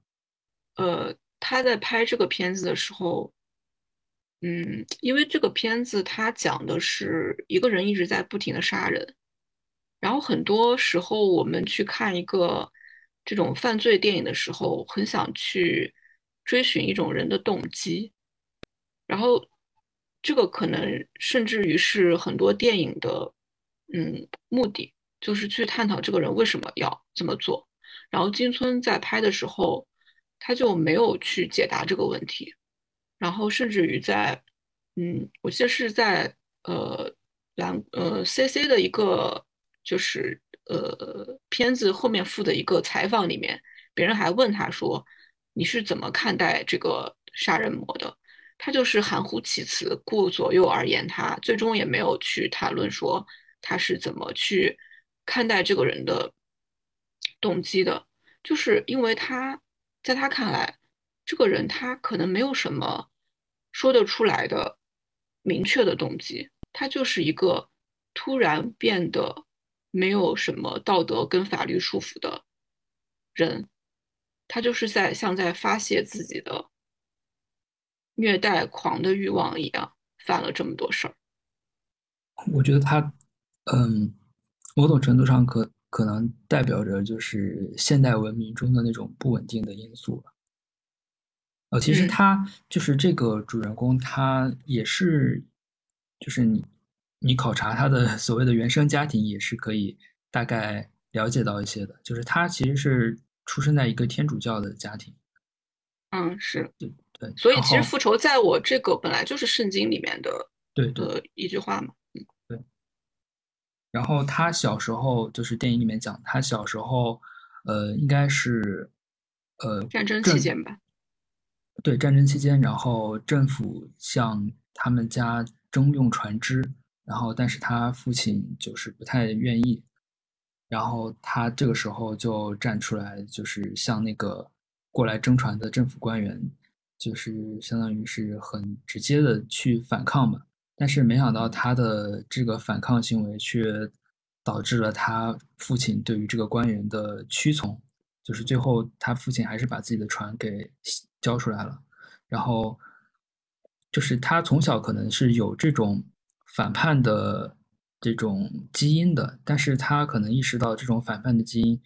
呃，他在拍这个片子的时候，嗯，因为这个片子它讲的是一个人一直在不停的杀人。然后很多时候，我们去看一个这种犯罪电影的时候，很想去追寻一种人的动机。然后，这个可能甚至于是很多电影的，嗯，目的就是去探讨这个人为什么要这么做。然后金村在拍的时候，他就没有去解答这个问题。然后甚至于在，嗯，我记得是在呃蓝呃 C C 的一个。就是呃，片子后面附的一个采访里面，别人还问他说：“你是怎么看待这个杀人魔的？”他就是含糊其辞，顾左右而言他，最终也没有去谈论说他是怎么去看待这个人的动机的。就是因为他在他看来，这个人他可能没有什么说得出来的明确的动机，他就是一个突然变得。没有什么道德跟法律束缚的人，他就是在像在发泄自己的虐待狂的欲望一样，犯了这么多事儿。我觉得他，嗯，某种程度上可可能代表着就是现代文明中的那种不稳定的因素了。呃，其实他就是这个主人公，他也是，就是你。你考察他的 *laughs* 所谓的原生家庭，也是可以大概了解到一些的。就是他其实是出生在一个天主教的家庭。嗯，是对对。所以其实复仇在我这个本来就是圣经里面的对的一句话嘛。嗯，对。然后他小时候就是电影里面讲，他小时候呃应该是呃战争期间吧。对，战争期间，然后政府向他们家征用船只。然后，但是他父亲就是不太愿意，然后他这个时候就站出来，就是向那个过来征船的政府官员，就是相当于是很直接的去反抗嘛。但是没想到他的这个反抗行为却导致了他父亲对于这个官员的屈从，就是最后他父亲还是把自己的船给交出来了。然后，就是他从小可能是有这种。反叛的这种基因的，但是他可能意识到这种反叛的基因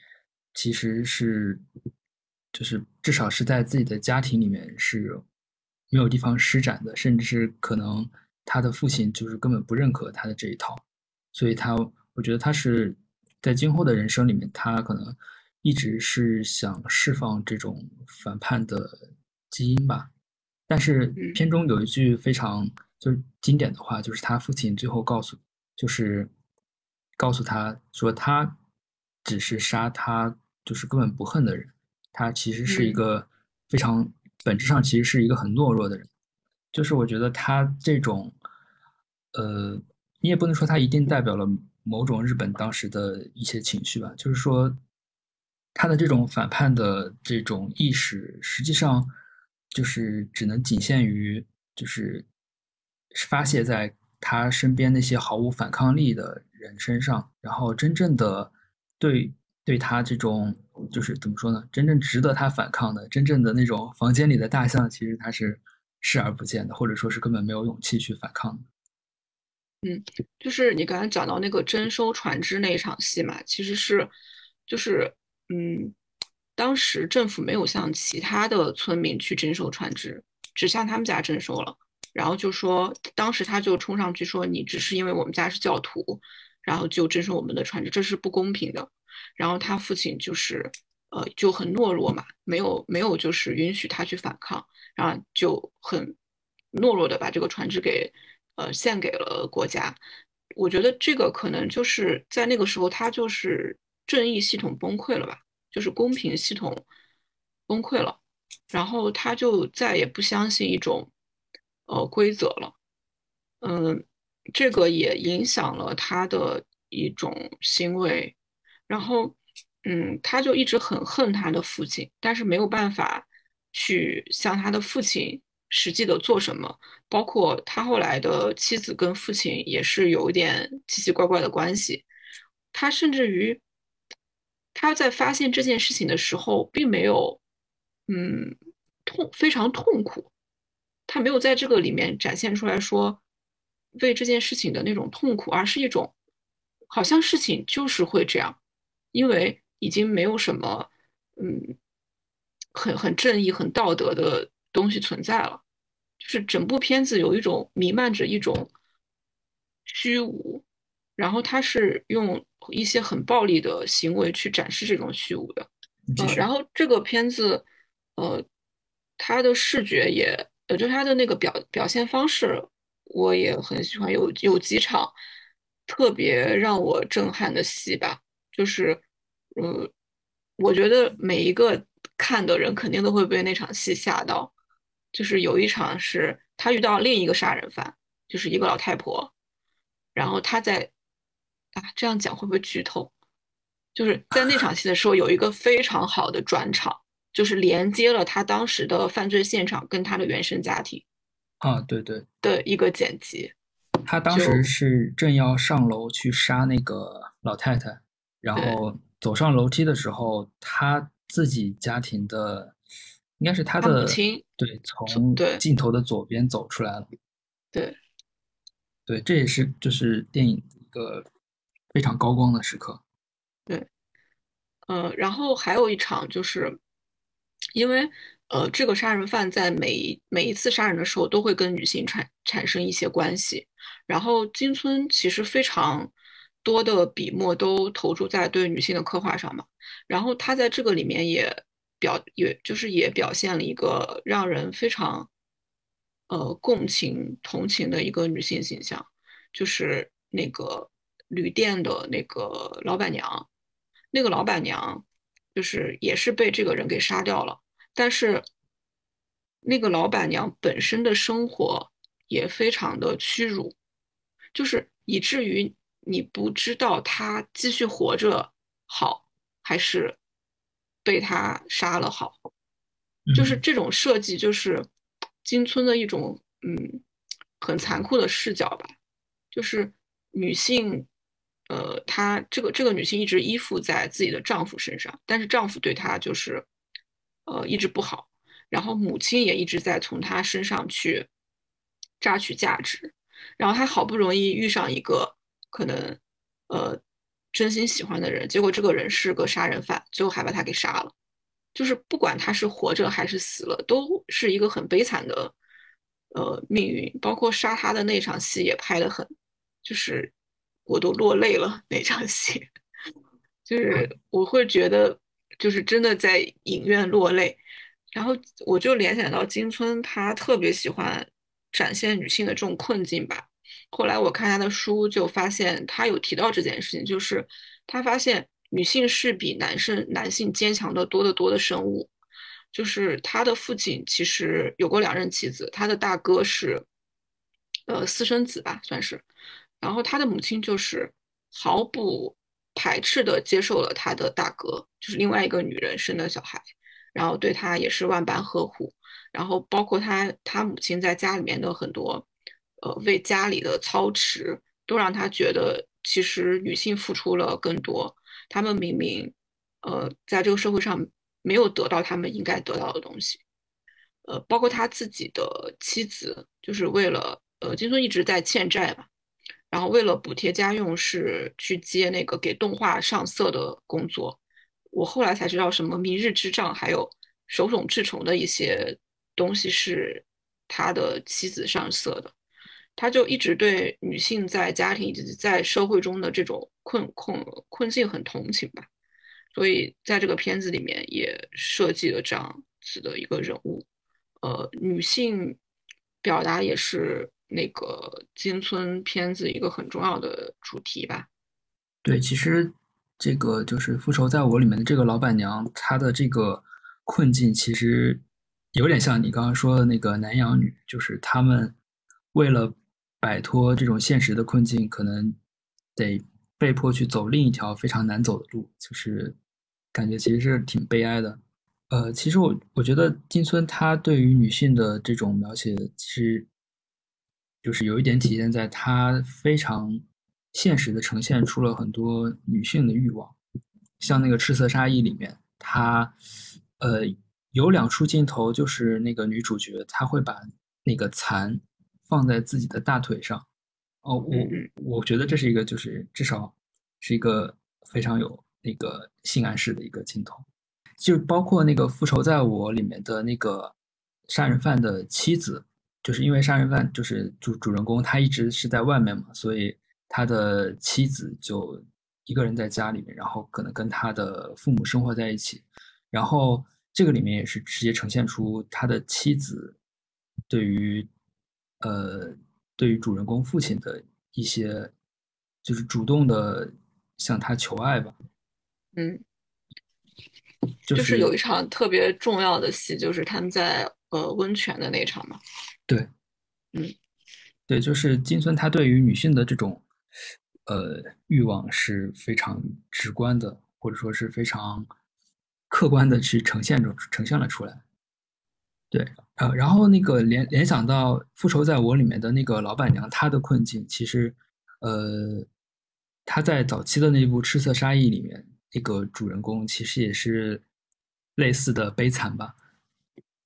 其实是，就是至少是在自己的家庭里面是没有地方施展的，甚至是可能他的父亲就是根本不认可他的这一套，所以他我觉得他是在今后的人生里面，他可能一直是想释放这种反叛的基因吧，但是片中有一句非常。就是经典的话，就是他父亲最后告诉，就是告诉他说，他只是杀他就是根本不恨的人，他其实是一个非常本质上其实是一个很懦弱的人。就是我觉得他这种，呃，你也不能说他一定代表了某种日本当时的一些情绪吧。就是说，他的这种反叛的这种意识，实际上就是只能仅限于就是。发泄在他身边那些毫无反抗力的人身上，然后真正的对对他这种就是怎么说呢？真正值得他反抗的，真正的那种房间里的大象，其实他是视而不见的，或者说是根本没有勇气去反抗的。嗯，就是你刚才讲到那个征收船只那一场戏嘛，其实是就是嗯，当时政府没有向其他的村民去征收船只，只向他们家征收了。然后就说，当时他就冲上去说：“你只是因为我们家是教徒，然后就征收我们的船只，这是不公平的。”然后他父亲就是，呃就很懦弱嘛，没有没有就是允许他去反抗，然后就很懦弱的把这个船只给呃献给了国家。我觉得这个可能就是在那个时候，他就是正义系统崩溃了吧，就是公平系统崩溃了，然后他就再也不相信一种呃规则了，嗯，这个也影响了他的一种行为，然后嗯，他就一直很恨他的父亲，但是没有办法去向他的父亲。实际的做什么，包括他后来的妻子跟父亲也是有一点奇奇怪怪的关系。他甚至于他在发现这件事情的时候，并没有嗯痛非常痛苦，他没有在这个里面展现出来说为这件事情的那种痛苦，而是一种好像事情就是会这样，因为已经没有什么嗯很很正义、很道德的。东西存在了，就是整部片子有一种弥漫着一种虚无，然后他是用一些很暴力的行为去展示这种虚无的。呃，然后这个片子，呃，它的视觉也，呃，就它的那个表表现方式，我也很喜欢。有有几场特别让我震撼的戏吧，就是，呃，我觉得每一个看的人肯定都会被那场戏吓到。就是有一场是他遇到另一个杀人犯，就是一个老太婆，然后他在啊这样讲会不会剧透？就是在那场戏的时候有一个非常好的转场，就是连接了他当时的犯罪现场跟他的原生家庭啊，对对的一个剪辑。他当时是正要上楼去杀那个老太太，然后走上楼梯的时候，他自己家庭的。应该是他的母亲，对，从镜头的左边走出来了。对，对，这也是就是电影一个非常高光的时刻。对，呃，然后还有一场就是，因为呃，这个杀人犯在每每一次杀人的时候都会跟女性产产生一些关系，然后金村其实非常多的笔墨都投注在对女性的刻画上嘛，然后他在这个里面也。表也就是也表现了一个让人非常，呃共情同情的一个女性形象，就是那个旅店的那个老板娘，那个老板娘就是也是被这个人给杀掉了，但是那个老板娘本身的生活也非常的屈辱，就是以至于你不知道她继续活着好还是。被他杀了，好，就是这种设计，就是金村的一种，嗯，很残酷的视角吧。就是女性，呃，她这个这个女性一直依附在自己的丈夫身上，但是丈夫对她就是，呃，一直不好。然后母亲也一直在从她身上去榨取价值。然后她好不容易遇上一个可能，呃。真心喜欢的人，结果这个人是个杀人犯，最后还把他给杀了。就是不管他是活着还是死了，都是一个很悲惨的呃命运。包括杀他的那场戏也拍的很，就是我都落泪了那场戏，*laughs* 就是我会觉得就是真的在影院落泪。然后我就联想到金村，他特别喜欢展现女性的这种困境吧。后来我看他的书，就发现他有提到这件事情，就是他发现女性是比男生男性坚强的多得多的生物。就是他的父亲其实有过两任妻子，他的大哥是呃私生子吧，算是。然后他的母亲就是毫不排斥的接受了他的大哥，就是另外一个女人生的小孩，然后对他也是万般呵护。然后包括他他母亲在家里面的很多。呃，为家里的操持，都让他觉得其实女性付出了更多。他们明明，呃，在这个社会上没有得到他们应该得到的东西。呃，包括他自己的妻子，就是为了，呃，金孙一直在欠债嘛，然后为了补贴家用，是去接那个给动画上色的工作。我后来才知道，什么明日之杖，还有手冢治虫的一些东西是他的妻子上色的。他就一直对女性在家庭以及在社会中的这种困困困境很同情吧，所以在这个片子里面也设计了这样子的一个人物，呃，女性表达也是那个金村片子一个很重要的主题吧。对，其实这个就是《复仇在我》里面的这个老板娘，她的这个困境其实有点像你刚刚说的那个男养女，就是他们为了摆脱这种现实的困境，可能得。被迫去走另一条非常难走的路，就是感觉其实是挺悲哀的。呃，其实我我觉得金村他对于女性的这种描写，其实就是有一点体现在他非常现实的呈现出了很多女性的欲望。像那个《赤色杀意》里面，他呃有两处镜头，就是那个女主角她会把那个蚕放在自己的大腿上。哦，我我觉得这是一个，就是至少是一个非常有那个性暗示的一个镜头，就包括那个《复仇在我》里面的那个杀人犯的妻子，就是因为杀人犯就是主主人公他一直是在外面嘛，所以他的妻子就一个人在家里面，然后可能跟他的父母生活在一起，然后这个里面也是直接呈现出他的妻子对于呃。对于主人公父亲的一些，就是主动的向他求爱吧。嗯，就是有一场特别重要的戏，就是他们在呃温泉的那场嘛。对，嗯，对，就是金村他对于女性的这种呃欲望是非常直观的，或者说是非常客观的去呈现出呈现了出来。对。呃，然后那个联联想到《复仇在我》里面的那个老板娘，她的困境其实，呃，她在早期的那部《赤色杀意》里面，那个主人公其实也是类似的悲惨吧，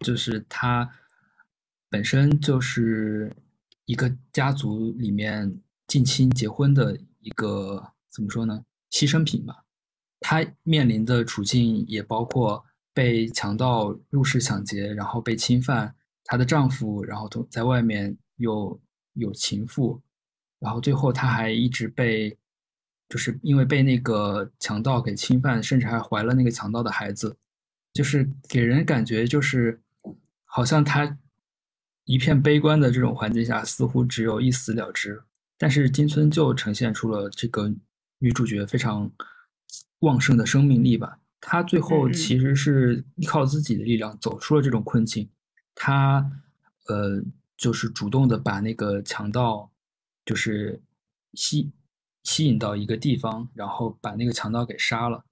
就是她本身就是一个家族里面近亲结婚的一个怎么说呢，牺牲品吧，她面临的处境也包括。被强盗入室抢劫，然后被侵犯，她的丈夫，然后同在外面又有情妇，然后最后她还一直被，就是因为被那个强盗给侵犯，甚至还怀了那个强盗的孩子，就是给人感觉就是好像她一片悲观的这种环境下，似乎只有一死了之。但是金村就呈现出了这个女主角非常旺盛的生命力吧。他最后其实是依靠自己的力量走出了这种困境，他呃就是主动的把那个强盗就是吸吸引到一个地方，然后把那个强盗给杀了，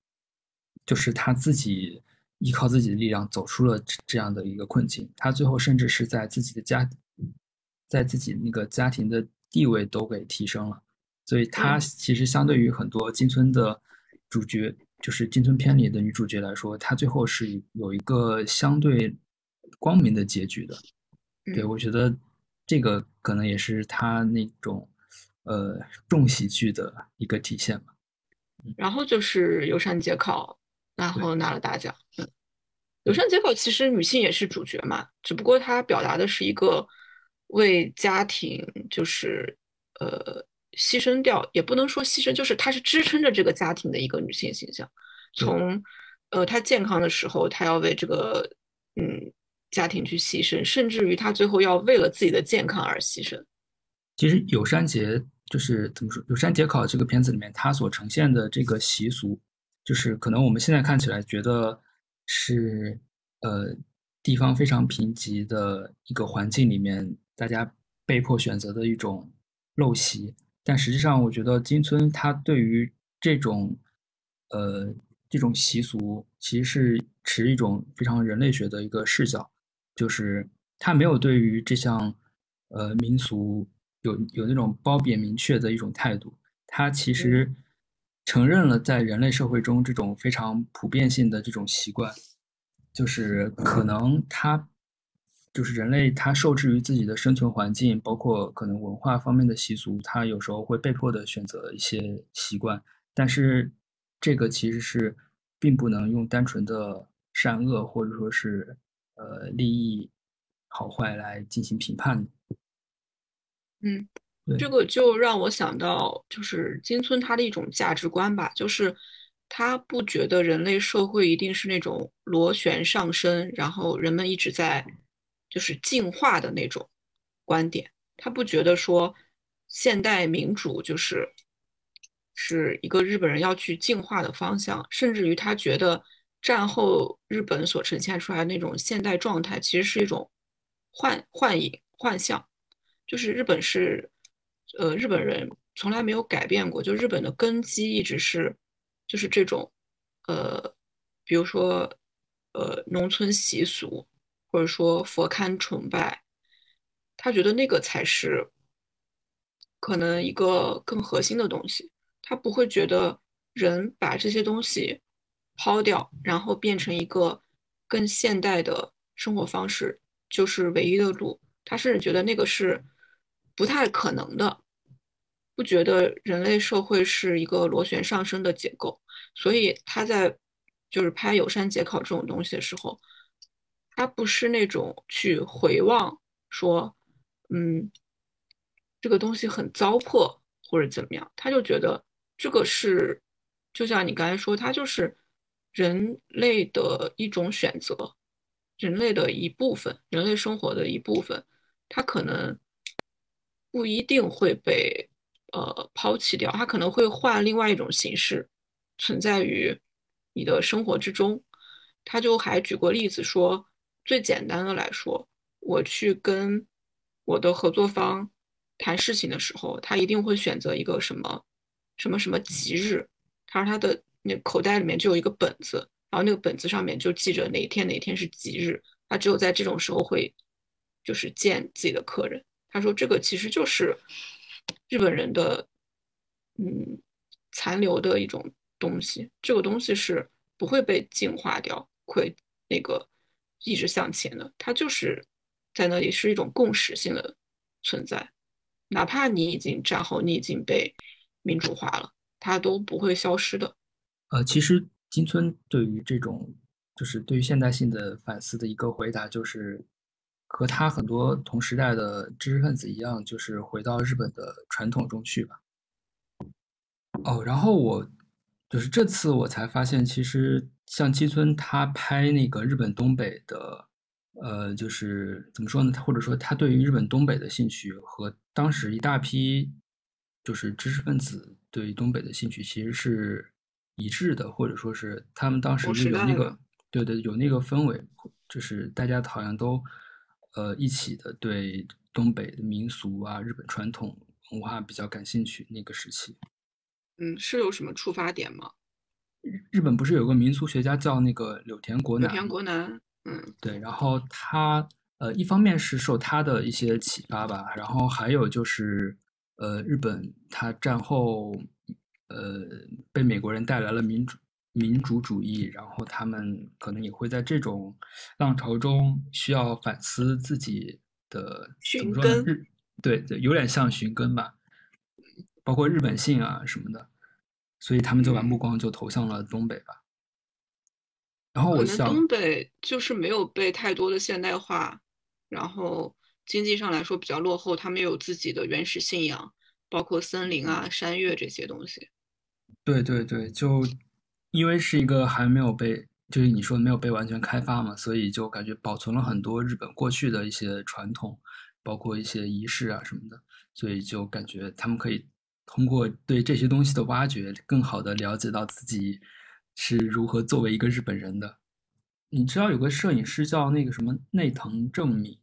就是他自己依靠自己的力量走出了这样的一个困境。他最后甚至是在自己的家，在自己那个家庭的地位都给提升了，所以他其实相对于很多金村的主角。就是金村篇里的女主角来说，她最后是有一个相对光明的结局的。对我觉得这个可能也是她那种呃重喜剧的一个体现吧。然后就是游山节考，然后拿了大奖。嗯，游山节考其实女性也是主角嘛，只不过她表达的是一个为家庭就是呃。牺牲掉也不能说牺牲，就是她是支撑着这个家庭的一个女性形象。从呃她健康的时候，她要为这个嗯家庭去牺牲，甚至于她最后要为了自己的健康而牺牲。其实有山节就是怎么说？有山节考这个片子里面，它所呈现的这个习俗，就是可能我们现在看起来觉得是呃地方非常贫瘠的一个环境里面，大家被迫选择的一种陋习。但实际上，我觉得金村他对于这种，呃，这种习俗，其实是持一种非常人类学的一个视角，就是他没有对于这项，呃，民俗有有那种褒贬明确的一种态度，他其实承认了在人类社会中这种非常普遍性的这种习惯，就是可能他。就是人类，他受制于自己的生存环境，包括可能文化方面的习俗，他有时候会被迫的选择一些习惯。但是，这个其实是并不能用单纯的善恶或者说是呃利益好坏来进行评判。嗯，这个就让我想到，就是金村他的一种价值观吧，就是他不觉得人类社会一定是那种螺旋上升，然后人们一直在就是进化的那种观点。他不觉得说现代民主就是是一个日本人要去进化的方向，甚至于他觉得战后日本所呈现出来的那种现代状态，其实是一种幻幻影幻象，就是日本是呃日本人从来没有改变过，就日本的根基一直是。就是这种，呃，比如说，呃，农村习俗，或者说佛龛崇拜，他觉得那个才是可能一个更核心的东西。他不会觉得人把这些东西抛掉，然后变成一个更现代的生活方式就是唯一的路。他甚至觉得那个是不太可能的。不觉得人类社会是一个螺旋上升的结构，所以他在就是拍有山节考这种东西的时候，他不是那种去回望说，嗯，这个东西很糟粕或者怎么样，他就觉得这个是，就像你刚才说，它就是人类的一种选择，人类的一部分，人类生活的一部分，它可能不一定会被。呃，抛弃掉它可能会换另外一种形式存在于你的生活之中。他就还举过例子说，最简单的来说，我去跟我的合作方谈事情的时候，他一定会选择一个什么什么什么吉日。他说他的那口袋里面就有一个本子，然后那个本子上面就记着哪一天哪一天是吉日。他只有在这种时候会就是见自己的客人。他说这个其实就是。日本人的，嗯，残留的一种东西，这个东西是不会被净化掉，会那个一直向前的，它就是在那里是一种共识性的存在，哪怕你已经战后，你已经被民主化了，它都不会消失的。呃，其实金村对于这种就是对于现代性的反思的一个回答就是。和他很多同时代的知识分子一样，就是回到日本的传统中去吧。哦，然后我就是这次我才发现，其实像基村他拍那个日本东北的，呃，就是怎么说呢？或者说他对于日本东北的兴趣和当时一大批就是知识分子对东北的兴趣其实是一致的，或者说是他们当时就有那个对对有那个氛围，就是大家好像都。呃，一起的对东北的民俗啊、日本传统文化比较感兴趣。那个时期，嗯，是有什么触发点吗？日日本不是有个民俗学家叫那个柳田国男？柳田国男，嗯，对。然后他呃，一方面是受他的一些启发吧，然后还有就是呃，日本他战后呃被美国人带来了民主。民主主义，然后他们可能也会在这种浪潮中需要反思自己的寻根，对对，有点像寻根吧，包括日本性啊什么的，所以他们就把目光就投向了东北吧。然后我想，东北就是没有被太多的现代化，然后经济上来说比较落后，他们有自己的原始信仰，包括森林啊、山岳这些东西。对对对，就。因为是一个还没有被，就是你说没有被完全开发嘛，所以就感觉保存了很多日本过去的一些传统，包括一些仪式啊什么的，所以就感觉他们可以通过对这些东西的挖掘，更好的了解到自己是如何作为一个日本人的。你知道有个摄影师叫那个什么内藤正敏？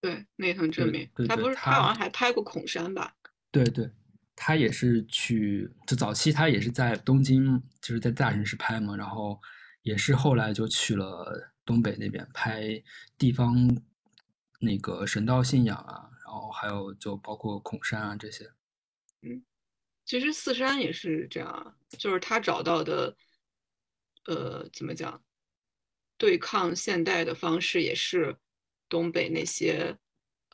对，内藤正敏，他不是他好像还拍过孔山吧？对对。他也是去，就早期他也是在东京，就是在大城市拍嘛，然后也是后来就去了东北那边拍地方那个神道信仰啊，然后还有就包括孔山啊这些。嗯，其实四山也是这样，就是他找到的，呃，怎么讲，对抗现代的方式也是东北那些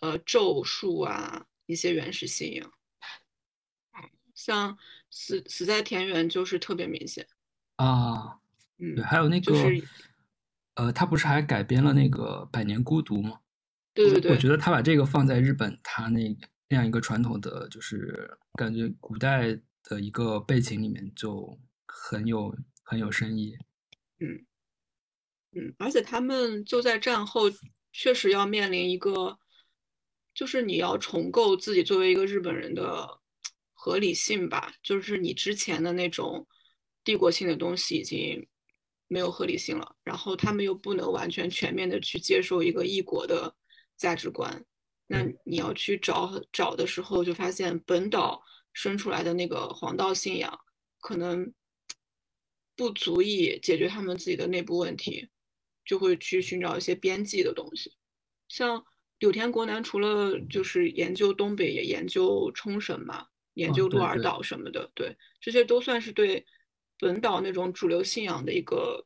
呃咒术啊一些原始信仰。像死死在田园就是特别明显啊，嗯，对，还有那个，呃，他不是还改编了那个《百年孤独》吗？对对对，我觉得他把这个放在日本，他那那样一个传统的，就是感觉古代的一个背景里面，就很有很有深意。嗯嗯，而且他们就在战后确实要面临一个，就是你要重构自己作为一个日本人的合理性吧，就是你之前的那种帝国性的东西已经没有合理性了，然后他们又不能完全全面的去接受一个异国的价值观，那你要去找找的时候，就发现本岛生出来的那个黄道信仰可能。不足以解决他们自己的内部问题，就会去寻找一些边际的东西。像柳田国男，除了就是研究东北，也研究冲绳嘛，研究鹿儿岛什么的。对，这些都算是对本岛那种主流信仰的一个，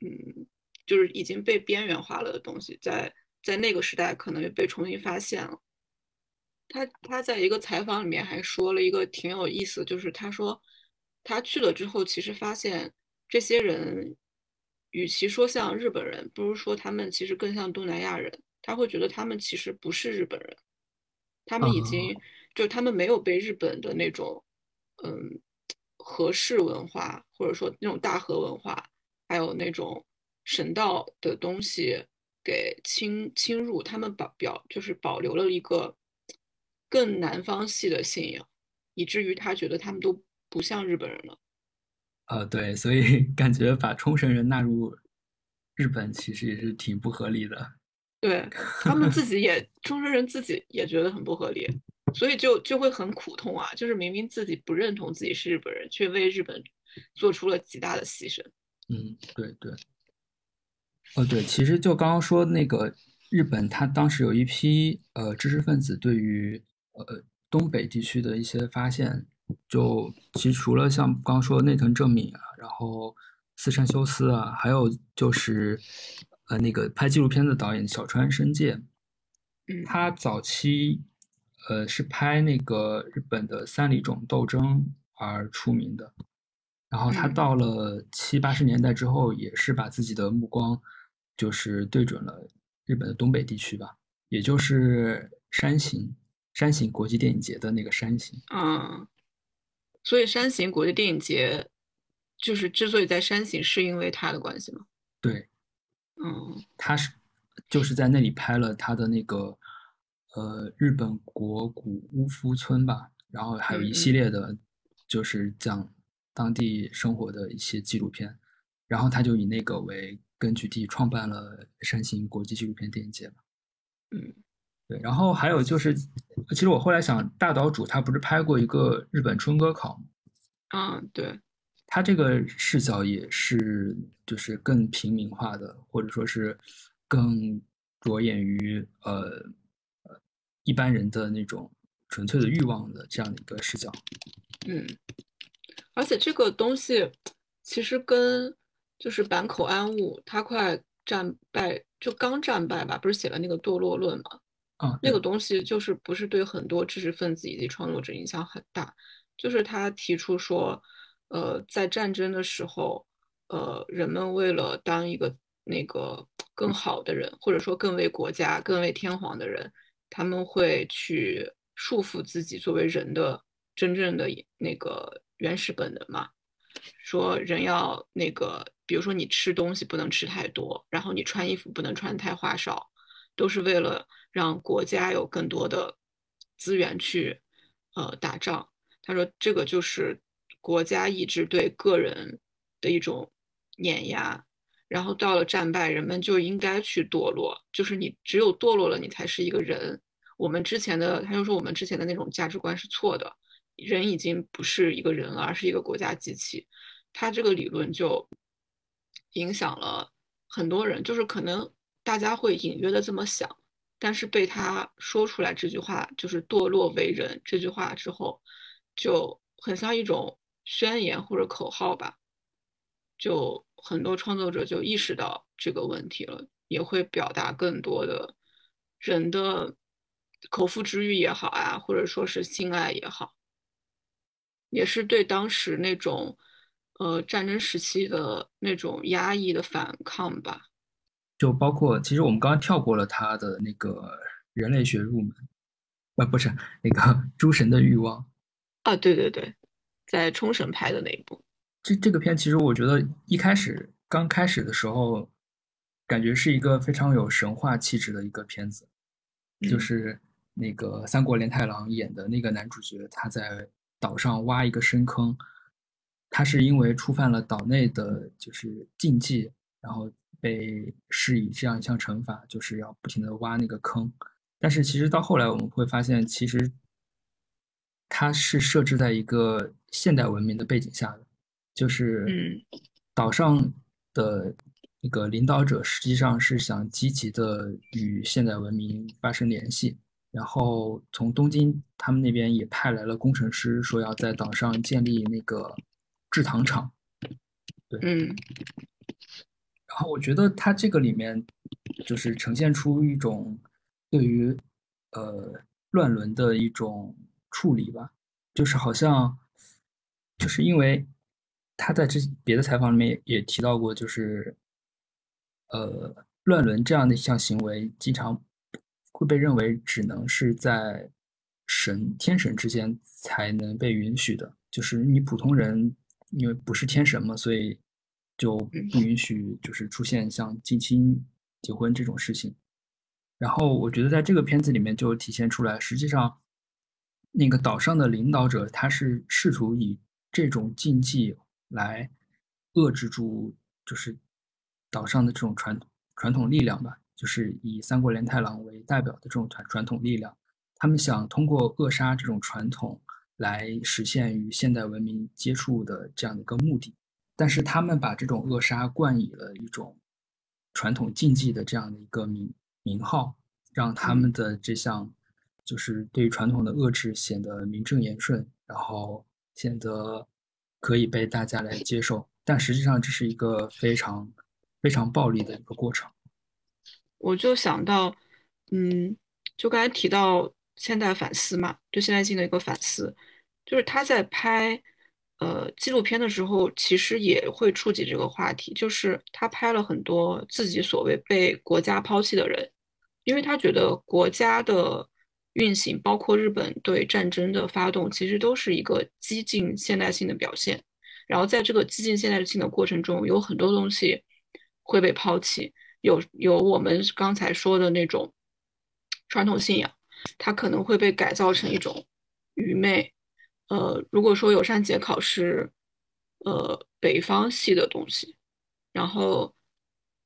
嗯，就是已经被边缘化了的东西，在在那个时代可能被重新发现了。他他在一个采访里面还说了一个挺有意思，就是他说他去了之后，其实发现。这些人，与其说像日本人，不如说他们其实更像东南亚人。他会觉得他们其实不是日本人，他们已经就他们没有被日本的那种嗯和式文化，或者说那种大和文化，还有那种神道的东西给侵侵入。他们保表就是保留了一个更南方系的信仰，以至于他觉得他们都不像日本人了。呃，对，所以 *laughs* 感觉把冲绳人纳入日本其实也是挺不合理的。对他们自己也，*laughs* 冲绳人自己也觉得很不合理，所以就就会很苦痛啊！就是明明自己不认同自己是日本人，却为日本做出了极大的牺牲。嗯，对对。哦，对，其实就刚刚说那个日本，他当时有一批呃知识分子对于呃东北地区的一些发现。就其实除了像刚刚说的内藤正敏啊，然后四山修斯啊，还有就是呃那个拍纪录片的导演小川伸介，嗯，他早期呃是拍那个日本的三里冢斗争而出名的，然后他到了七八十年代之后，也是把自己的目光就是对准了日本的东北地区吧，也就是山形山形国际电影节的那个山形，嗯。所以山形国际电影节就是之所以在山形，是因为他的关系吗？对，嗯，他是就是在那里拍了他的那个呃日本国古屋夫村吧，然后还有一系列的，就是讲当地生活的一些纪录片，然后他就以那个为根据地创办了山形国际纪录片电影节嘛，嗯。对，然后还有就是，其实我后来想，大岛主他不是拍过一个日本春歌考吗？嗯，对，他这个视角也是就是更平民化的，或者说是更着眼于呃呃一般人的那种纯粹的欲望的这样的一个视角。嗯，而且这个东西其实跟就是坂口安吾他快战败就刚战败吧，不是写了那个堕落论吗？那个东西就是不是对很多知识分子以及创作者影响很大，就是他提出说，呃，在战争的时候，呃，人们为了当一个那个更好的人，或者说更为国家、更为天皇的人，他们会去束缚自己作为人的真正的那个原始本能嘛？说人要那个，比如说你吃东西不能吃太多，然后你穿衣服不能穿太花哨，都是为了。让国家有更多的资源去呃打仗，他说这个就是国家意志对个人的一种碾压，然后到了战败，人们就应该去堕落，就是你只有堕落了，你才是一个人。我们之前的他就说我们之前的那种价值观是错的，人已经不是一个人了，而是一个国家机器。他这个理论就影响了很多人，就是可能大家会隐约的这么想。但是被他说出来这句话，就是“堕落为人”这句话之后，就很像一种宣言或者口号吧。就很多创作者就意识到这个问题了，也会表达更多的人的口腹之欲也好啊，或者说是性爱也好，也是对当时那种呃战争时期的那种压抑的反抗吧。就包括，其实我们刚刚跳过了他的那个人类学入门，呃，不是那个诸神的欲望。啊，对对对，在冲绳拍的那一部，这这个片其实我觉得一开始刚开始的时候，感觉是一个非常有神话气质的一个片子，就是那个三国连太郎演的那个男主角，他在岛上挖一个深坑，他是因为触犯了岛内的就是禁忌，然后被施以这样一项惩罚，就是要不停的挖那个坑。但是其实到后来我们会发现，其实它是设置在一个现代文明的背景下的。就是岛上的那个领导者实际上是想积极的与现代文明发生联系，然后从东京他们那边也派来了工程师，说要在岛上建立那个制糖厂。对，嗯。然后我觉得它这个里面就是呈现出一种对于呃乱伦的一种处理吧，就是好像就是因为。他在这别的采访里面也提到过，就是，呃，乱伦这样的一项行为，经常会被认为只能是在神天神之间才能被允许的，就是你普通人因为不是天神嘛，所以就不允许就是出现像近亲结婚这种事情。然后我觉得在这个片子里面就体现出来，实际上那个岛上的领导者他是试图以这种禁忌。来遏制住，就是岛上的这种传传统力量吧，就是以三国连太郎为代表的这种传传统力量，他们想通过扼杀这种传统来实现与现代文明接触的这样的一个目的，但是他们把这种扼杀冠以了一种传统禁忌的这样的一个名名号，让他们的这项就是对传统的遏制显得名正言顺，然后显得。可以被大家来接受，但实际上这是一个非常非常暴力的一个过程。我就想到，嗯，就刚才提到现代反思嘛，对现代性的一个反思，就是他在拍呃纪录片的时候，其实也会触及这个话题，就是他拍了很多自己所谓被国家抛弃的人，因为他觉得国家的。运行包括日本对战争的发动，其实都是一个激进现代性的表现。然后在这个激进现代性的过程中，有很多东西会被抛弃，有有我们刚才说的那种传统信仰，它可能会被改造成一种愚昧。呃，如果说友善节考是呃北方系的东西，然后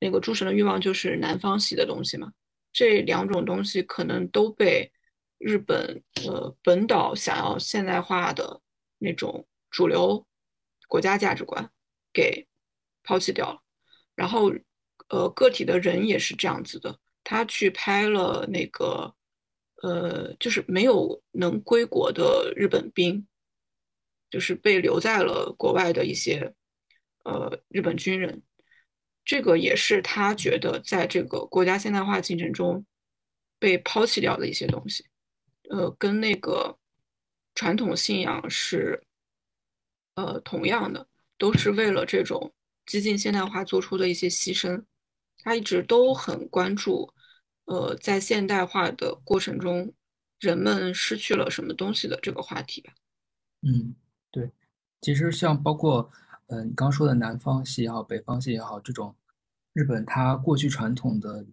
那个诸神的欲望就是南方系的东西嘛，这两种东西可能都被。日本呃本岛想要现代化的那种主流国家价值观给抛弃掉了，然后呃个体的人也是这样子的，他去拍了那个呃就是没有能归国的日本兵，就是被留在了国外的一些呃日本军人，这个也是他觉得在这个国家现代化进程中被抛弃掉的一些东西。呃，跟那个传统信仰是呃同样的，都是为了这种激进现代化做出的一些牺牲。他一直都很关注，呃，在现代化的过程中，人们失去了什么东西的这个话题吧。嗯，对。其实像包括嗯你刚说的南方系也好，北方系也好，这种日本它过去传统的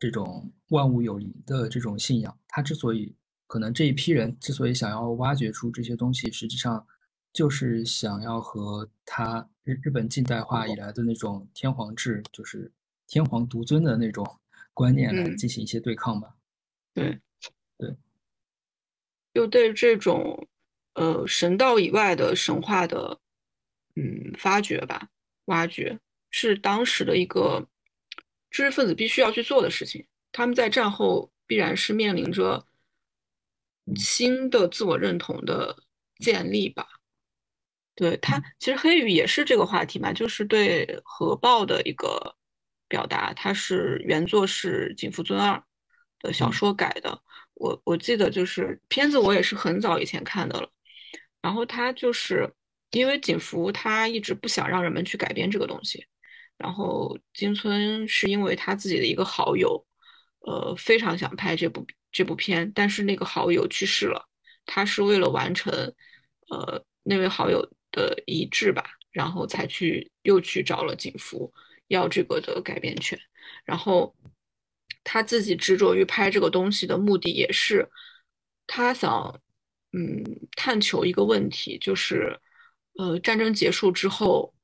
这种万物有灵的这种信仰，它之所以可能这一批人之所以想要挖掘出这些东西，实际上就是想要和他日日本近代化以来的那种天皇制，就是天皇独尊的那种 *laughs* 观念来进行一些对抗吧。对，对，就对这种呃神道以外的神话的嗯发掘吧，挖掘是当时的一个知识分子必须要去做的事情。他们在战后必然是面临着。新的自我认同的建立吧，对他其实黑羽也是这个话题嘛，就是对核爆的一个表达。它是原作是井福尊二的小说改的，我我记得就是片子我也是很早以前看的了。然后他就是因为井福他一直不想让人们去改编这个东西，然后金村是因为他自己的一个好友，呃，非常想拍这部。这部片，但是那个好友去世了，他是为了完成，呃，那位好友的遗志吧，然后才去又去找了景福要这个的改编权，然后他自己执着于拍这个东西的目的也是他想嗯探求一个问题，就是呃战争结束之后，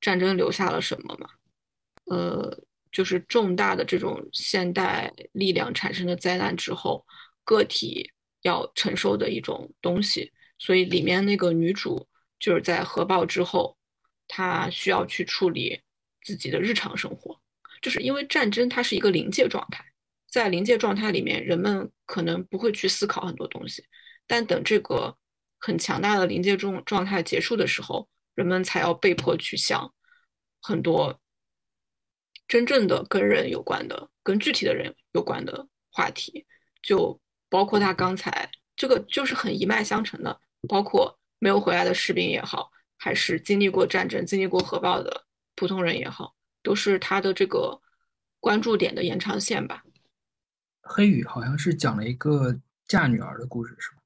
战争留下了什么嘛？呃。就是重大的这种现代力量产生的灾难之后，个体要承受的一种东西。所以里面那个女主就是在核爆之后，她需要去处理自己的日常生活。就是因为战争它是一个临界状态，在临界状态里面，人们可能不会去思考很多东西，但等这个很强大的临界状状态结束的时候，人们才要被迫去想很多。真正的跟人有关的、跟具体的人有关的话题，就包括他刚才这个，就是很一脉相承的。包括没有回来的士兵也好，还是经历过战争、经历过核爆的普通人也好，都是他的这个关注点的延长线吧。黑羽好像是讲了一个嫁女儿的故事，是吧？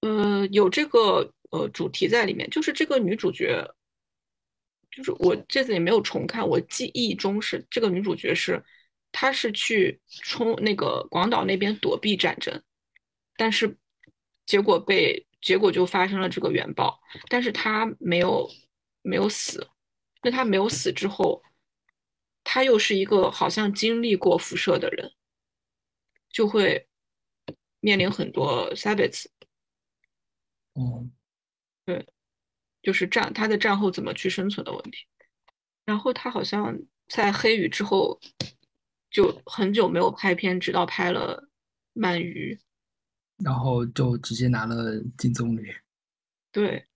呃，有这个呃主题在里面，就是这个女主角。就是我这次也没有重看，我记忆中是这个女主角是，她是去冲那个广岛那边躲避战争，但是结果被结果就发生了这个原爆，但是她没有没有死，那他没有死之后，他又是一个好像经历过辐射的人，就会面临很多 sabbaths。哦，对。就是战他在战后怎么去生存的问题，然后他好像在黑雨之后就很久没有拍片，直到拍了鳗鱼，然后就直接拿了金棕榈。对，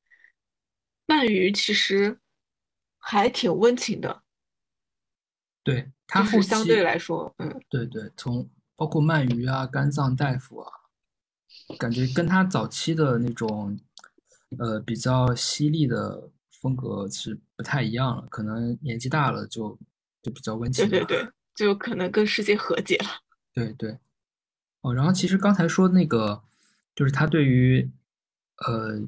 鳗鱼其实还挺温情的。对他后相对来说，嗯，对对，从包括鳗鱼啊、肝脏大夫啊，感觉跟他早期的那种。呃，比较犀利的风格是不太一样了，可能年纪大了就就比较温情。对对对，就可能跟世界和解了。*laughs* 对对，哦，然后其实刚才说那个，就是他对于呃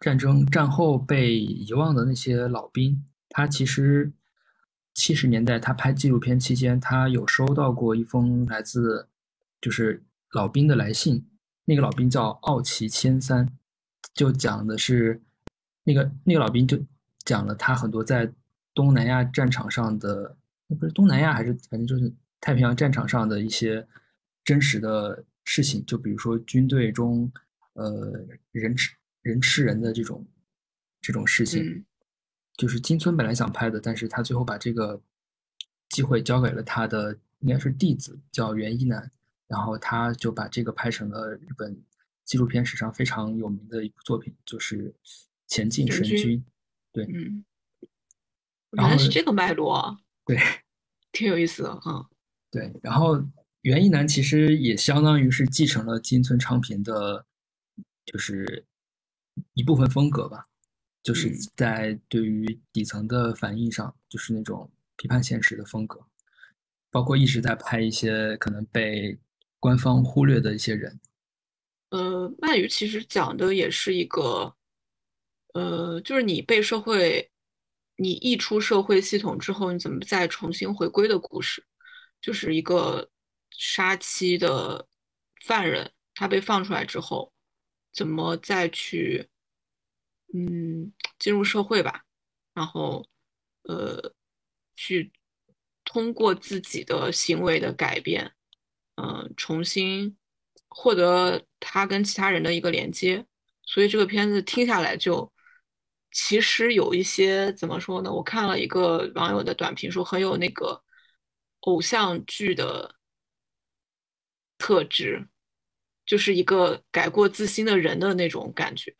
战争战后被遗忘的那些老兵，他其实七十年代他拍纪录片期间，他有收到过一封来自就是老兵的来信，那个老兵叫奥奇千三。就讲的是那个那个老兵就讲了他很多在东南亚战场上的，不是东南亚还是反正就是太平洋战场上的一些真实的事情，就比如说军队中呃人吃人吃人的这种这种事情，就是金村本来想拍的，但是他最后把这个机会交给了他的应该是弟子叫袁一南，然后他就把这个拍成了日本。纪录片史上非常有名的一部作品就是《前进神君》，对，嗯，原来是这个脉络啊，*laughs* 对，挺有意思的啊。对，然后袁一男其实也相当于是继承了金村昌平的，就是一部分风格吧，就是在对于底层的反应上，就是那种批判现实的风格，包括一直在拍一些可能被官方忽略的一些人。呃，鳗鱼其实讲的也是一个，呃，就是你被社会，你溢出社会系统之后，你怎么再重新回归的故事，就是一个杀妻的犯人，他被放出来之后，怎么再去，嗯，进入社会吧，然后，呃，去通过自己的行为的改变，嗯，重新。获得他跟其他人的一个连接，所以这个片子听下来就其实有一些怎么说呢？我看了一个网友的短评，说很有那个偶像剧的特质，就是一个改过自新的人的那种感觉。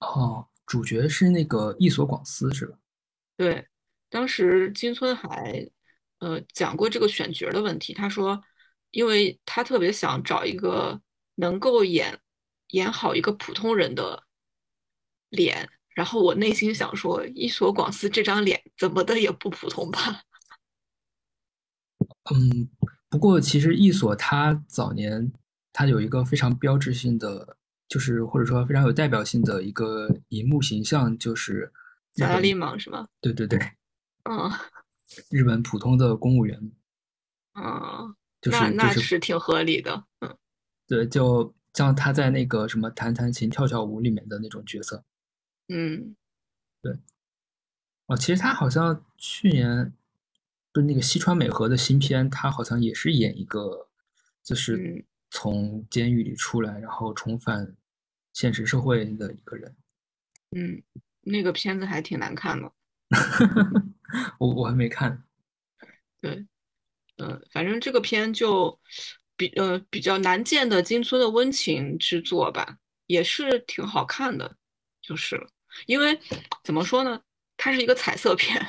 哦，主角是那个伊索广司是吧？对，当时金村还呃讲过这个选角的问题，他说。因为他特别想找一个能够演演好一个普通人的脸，然后我内心想说，伊索广司这张脸怎么的也不普通吧？*laughs* 嗯，不过其实伊索他早年他有一个非常标志性的就是或者说非常有代表性的一个荧幕形象，就是萨拉利芒是吗？对对对，*laughs* 嗯日本普通的公务员，嗯，就是那是挺合理的。嗯对，就像他在那个什么弹弹琴、跳跳舞里面的那种角色。嗯对哦，其实他好像去年不是那个西川美和的新片，他好像也是演一个，就是嗯从监狱里出来，然后重返现实社会的一个人。嗯，那个片子还挺难看的。*laughs* 我我还没看。对，呃，反正这个片就比呃比较难见的金村的温情之作吧，也是挺好看的，就是。因为怎么说呢，它是一个彩色片，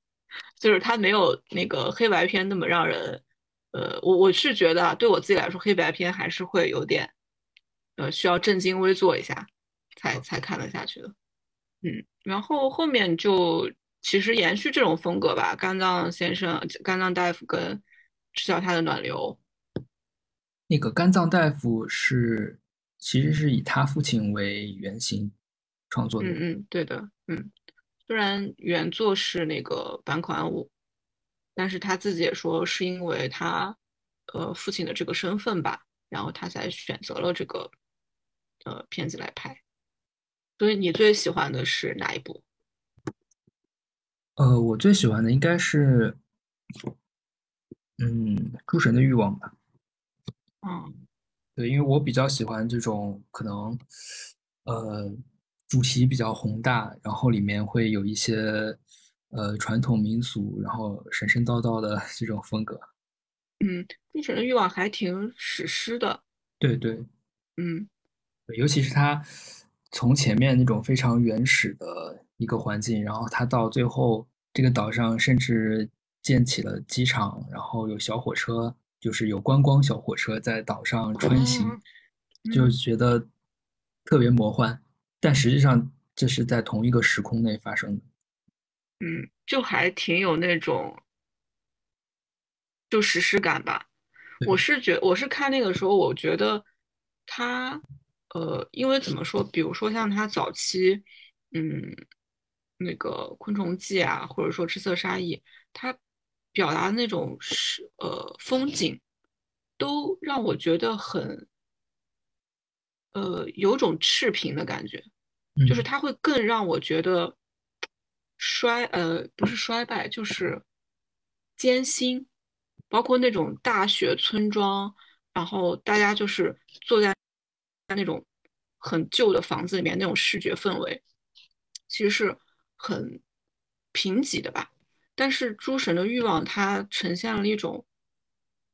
*laughs* 就是它没有那个黑白片那么让人，呃，我我是觉得啊，对我自己来说，黑白片还是会有点，呃，需要正襟危坐一下才才看得下去的。嗯，然后后面就其实延续这种风格吧，肝脏先生、肝脏大夫跟吃掉他的暖流。那个肝脏大夫是其实是以他父亲为原型创作的。嗯嗯，对的，嗯，虽然原作是那个坂口安吾，但是他自己也说是因为他呃父亲的这个身份吧，然后他才选择了这个呃片子来拍。所以你最喜欢的是哪一部？呃，我最喜欢的应该是，嗯，《诸神的欲望》吧。嗯对，因为我比较喜欢这种可能，呃，主题比较宏大，然后里面会有一些呃传统民俗，然后神神叨叨的这种风格。嗯，《诸神的欲望》还挺史诗的。对对，嗯尤其是他从前面那种非常原始的一个环境，然后他到最后这个岛上甚至建起了机场，然后有小火车，就是有观光小火车在岛上穿行，哦就嗯觉得特别魔幻，但实际上这是在同一个时空内发生的。嗯，就还挺有那种就史诗感吧。我是觉我是看那个时候，我觉得他呃，因为怎么说，比如说像他早期，嗯，那个《昆虫记》啊，或者说《赤色沙溢》，他表达的那种是呃风景，都让我觉得很呃有种赤贫的感觉。就是嗯它会更让我觉得衰，呃，不是衰败，就是艰辛，包括那种大学村庄，然后大家就是坐在那种很旧的房子里面那种视觉氛围，其实是很贫瘠的吧。但是诸神的欲望，它呈现了一种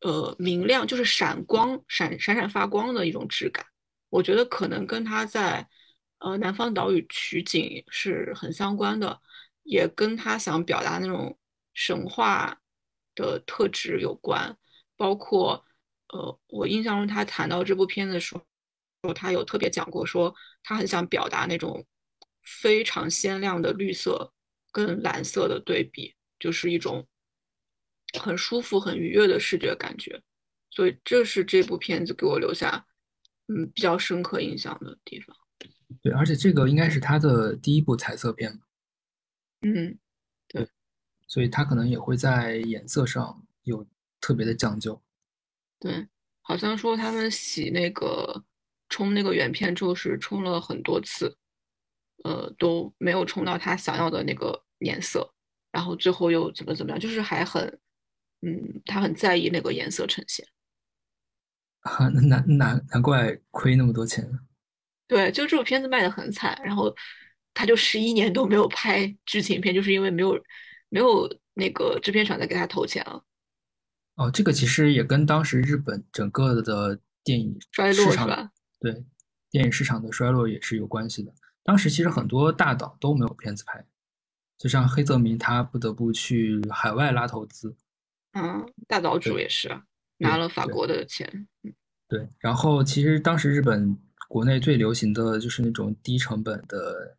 呃明亮，就是闪光、闪闪闪发光的一种质感。我觉得可能跟他在呃南方岛屿取景是很相关的，也跟他想表达那种神话的特质有关。包括呃，我印象中他谈到这部片子的时候，他有特别讲过说，他很想表达那种非常鲜亮的绿色跟蓝色的对比，就是一种很舒服、很愉悦的视觉感觉。所以这是这部片子给我留下嗯比较深刻印象的地方。对，而且这个应该是他的第一部彩色片吧，嗯对所以他可能也会在颜色上有特别的讲究。对，好像说他们洗那个冲那个原片之后是冲了很多次，呃，都没有冲到他想要的那个颜色，然后最后又怎么怎么样，就是还很，嗯，他很在意那个颜色呈现。*laughs* 啊，难难难怪亏那么多钱。对，就这部片子卖的很惨，然后他就十一年都没有拍剧情片，就是因为没有没有那个制片厂在给他投钱了，哦，这个其实也跟当时日本整个的电影衰市场，落是吧？对，电影市场的衰落也是有关系的。当时其实很多大导都没有片子拍，就像黑泽明，他不得不去海外拉投资。嗯，大岛主也是啊，拿了法国的钱。对，然后其实当时日本国内最流行的就是那种低成本的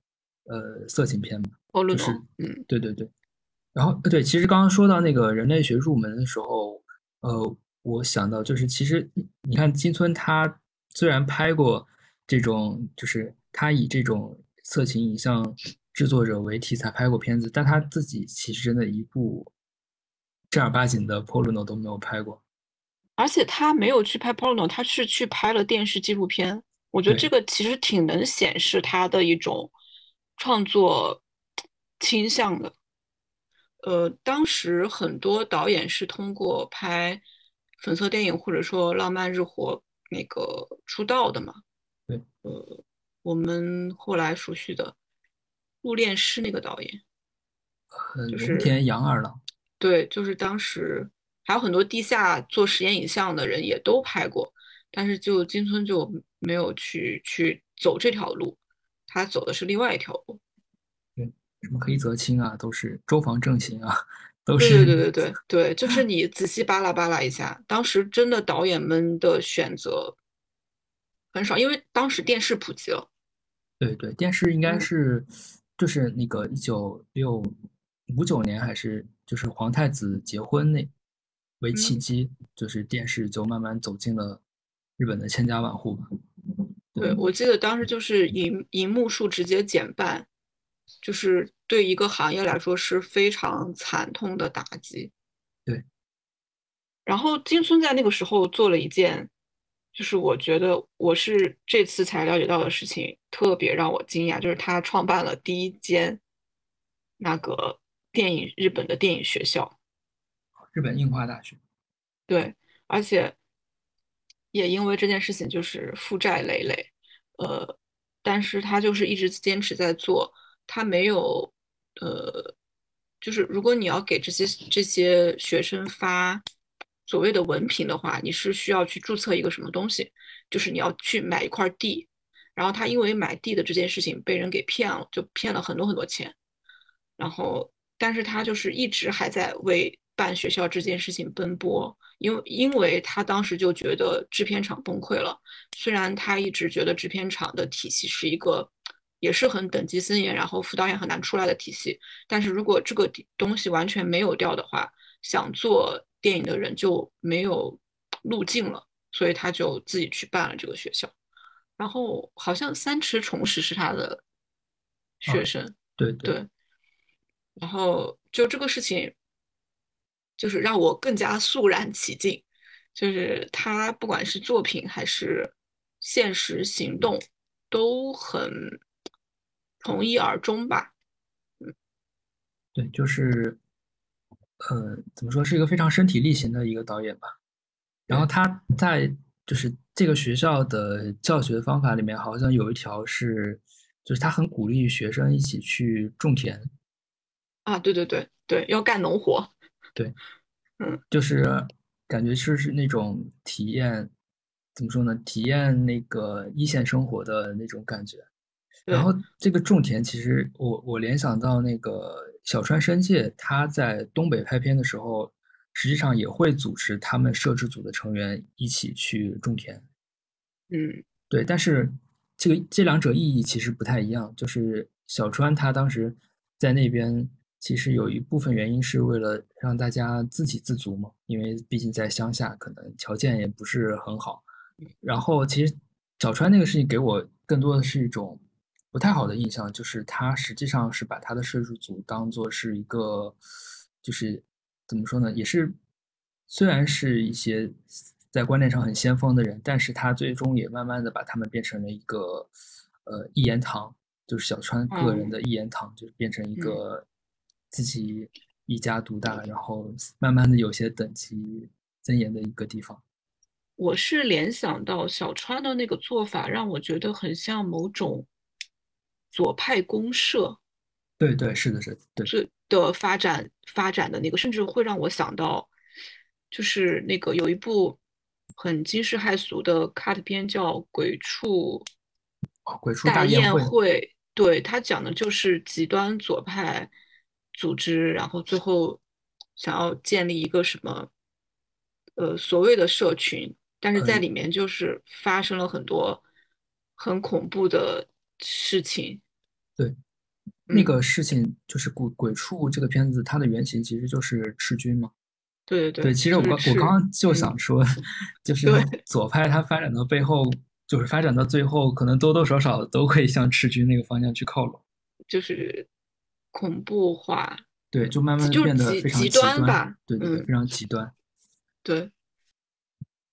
呃色情片嘛，就是，嗯对对对。然后呃对，其实刚刚说到那个人类学入门的时候，呃，我想到就是其实你你看金村他虽然拍过这种就是他以这种色情影像制作者为题材拍过片子，但他自己其实真的一部正儿八经的 porno 都没有拍过。而且他没有去拍 porno，他是去拍了电视纪录片。我觉得这个其实挺能显示他的一种创作倾向的。呃，当时很多导演是通过拍粉色电影或者说浪漫日活那个出道的嘛。对，呃，我们后来熟悉的《入殓师》那个导演，呃，就是龙田洋二郎，对，就是当时还有很多地下做实验影像的人也都拍过，但是就金村就没有去去走这条路，他走的是另外一条路。对什么黑泽清啊，都是周防正行啊，都是对对对对对，就是你仔细扒拉扒拉一下，当时真的导演们的选择很少，因为当时电视普及了。对对，电视应该嗯是就是那个一九六五九年还是就是皇太子结婚那为契嗯机，就是电视就慢慢走进了日本的千家万户吧。对，我记得当时就是银银幕数直接减半，就是对一个行业来说是非常惨痛的打击。对。然后金村在那个时候做了一件，就是我觉得我是这次才了解到的事情，特别让我惊讶，就是他创办了第一间那个电影日本的电影学校。日本映画大学，对，而且也因为这件事情就是负债累累，呃，但是他就是一直坚持在做，他没有，呃，就是如果你要给这些这些学生发所谓的文凭的话，你是需要去注册一个什么东西，就是你要去买一块地，然后他因为买地的这件事情被人给骗了，就骗了很多很多钱，然后但是他就是一直还在为办学校这件事情奔波，因为因为他当时就觉得制片厂崩溃了，虽然他一直觉得制片厂的体系是一个也是很等级森严，然后副导演很难出来的体系，但是如果这个东西完全没有掉的话，想做电影的人就没有路径了，所以他就自己去办了这个学校，然后好像三池崇史是他的学啊生。对对对，然后就这个事情，就是让我更加肃然起敬，就是他不管是作品还是现实行动，都很从一而终吧。嗯对，就是呃，怎么说是一个非常身体力行的一个导演吧。然后他在就是这个学校的教学方法里面，好像有一条是，就是他很鼓励学生一起去种田，啊，对对对对，要干农活。就是感觉是是那种体验，怎么说呢？体验那个一线生活的那种感觉。然后这个种田，其实我我联想到那个小川伸介，他在东北拍片的时候，实际上也会组织他们摄制组的成员一起去种田。嗯对，但是这个这两者意义其实不太一样。就是小川他当时在那边，其实有一部分原因是为了让大家自给自足嘛，因为毕竟在乡下，可能条件也不是很好。然后其实小川那个事情给我更多的是一种不太好的印象，就是他实际上是把他的摄制组当做是一个，就是怎么说呢，也是虽然是一些在观念上很先锋的人，但是他最终也慢慢的把他们变成了一个呃一言堂，就是小川个人嗯的一言堂，就是变成一个自己一家独大，然后慢慢的有些等级森严的一个地方。我是联想到小川的那个做法，让我觉得很像某种左派公社。对对，是的，是的，对。是的发展发展的那个，甚至会让我想到，就是那个有一部很惊世骇俗的 cut 片叫《鬼畜哦，鬼畜大宴会，会》，对，它讲的就是极端左派组织，然后最后想要建立一个什么呃所谓的社群，但是在嗯里面就是发生了很多很恐怖的事情。对，那嗯个事情就是鬼鬼畜这个片子，它的原型其实就是赤军嘛。对对对，其实我刚我刚刚就嗯想说，就是 *laughs* 左派它发展到背后，就是发展到最后，可能多多少少都会向赤军那个方向去靠拢，就是恐怖化，对，就慢慢就变得极非常极极端吧，对对对，嗯非常极端。对，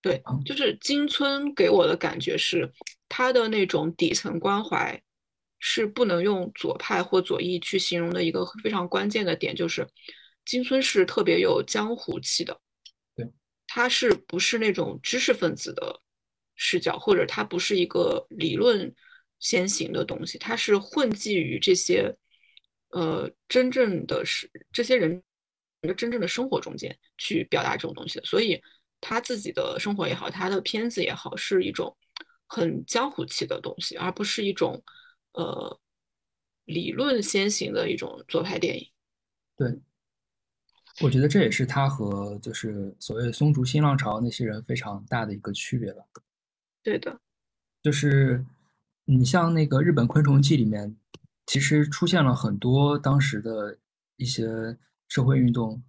对嗯，就是金村给我的感觉是，他的那种底层关怀是不能用左派或左翼去形容的一个非常关键的点，就是金村是特别有江湖气的。对，他是不是那种知识分子的视角，或者他不是一个理论先行的东西，他是混迹于这些呃真正的是这些人的真正的生活中间去表达这种东西的，所以他自己的生活也好，他的片子也好，是一种很江湖气的东西，而不是一种呃理论先行的一种左派电影。对，我觉得这也是他和就是所谓松竹新浪潮那些人非常大的一个区别了。对的，就是你像那个日本昆虫记里面，其实出现了很多当时的一些社会运动，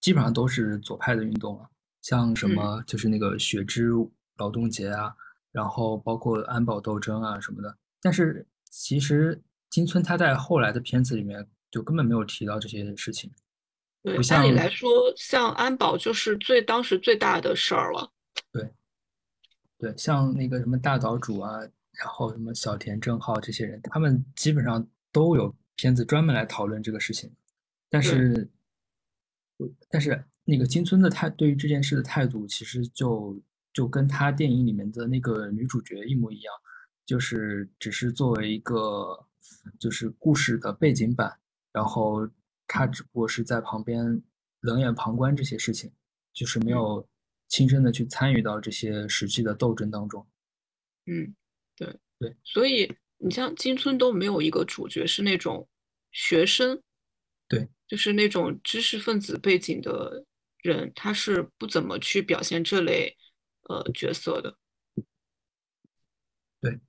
基本上都是左派的运动了，像什么就是那个雪之劳动节啊，然后包括安保斗争啊什么的。但是其实金村他在后来的片子里面就根本没有提到这些事情。对，像按理来说，像安保就是最当时最大的事儿了。对，像那个什么大岛主啊，然后什么小田正浩这些人，他们基本上都有片子专门来讨论这个事情。但是，但是那个金村的态对于这件事的态度，其实就就跟他电影里面的那个女主角一模一样，就是只是作为一个就是故事的背景板，然后他只不过是在旁边冷眼旁观这些事情，就是没有亲身的去参与到这些实际的斗争当中。嗯，对对，所以你像金村都没有一个主角是那种学生，对，就是那种知识分子背景的人，他是不怎么去表现这类呃角色的。对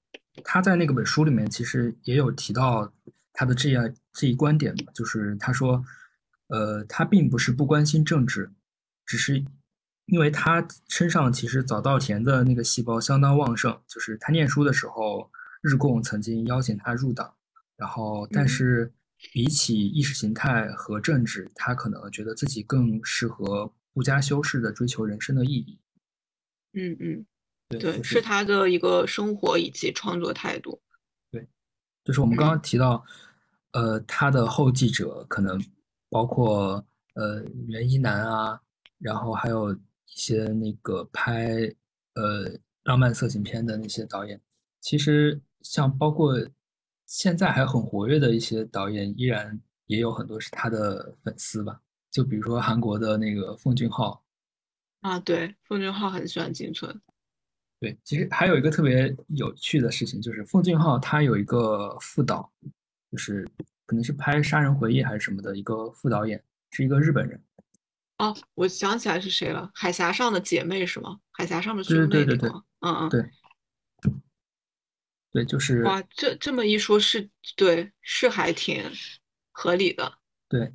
他在那个本书里面其实也有提到他的这样这一观点嘛，就是他说，呃，他并不是不关心政治，只是因为他身上其实早稻田的那个细胞相当旺盛，就是他念书的时候，日共曾经邀请他入党，然后但嗯是比起意识形态和政治，他可能觉得自己更适合不加修饰的追求人生的意义。嗯嗯，对，对，就是他的一个生活以及创作态度。对就是我们刚刚提到，呃，他的后继者可能包括呃袁一楠啊，然后还有一些那个拍呃浪漫色情片的那些导演。其实像包括现在还很活跃的一些导演，依然也有很多是他的粉丝吧。就比如说韩国的那个奉俊昊，啊，对，奉俊昊很喜欢金村。对，其实还有一个特别有趣的事情，就是奉俊昊他有一个副导，就是可能是拍《杀人回忆》还是什么的一个副导演，是一个日本人。哦，我想起来是谁了，海峡上的姐妹是吗？海峡上的兄妹对对对嗯嗯，对，对，就是哇，这这么一说是，对，是还挺合理的。对，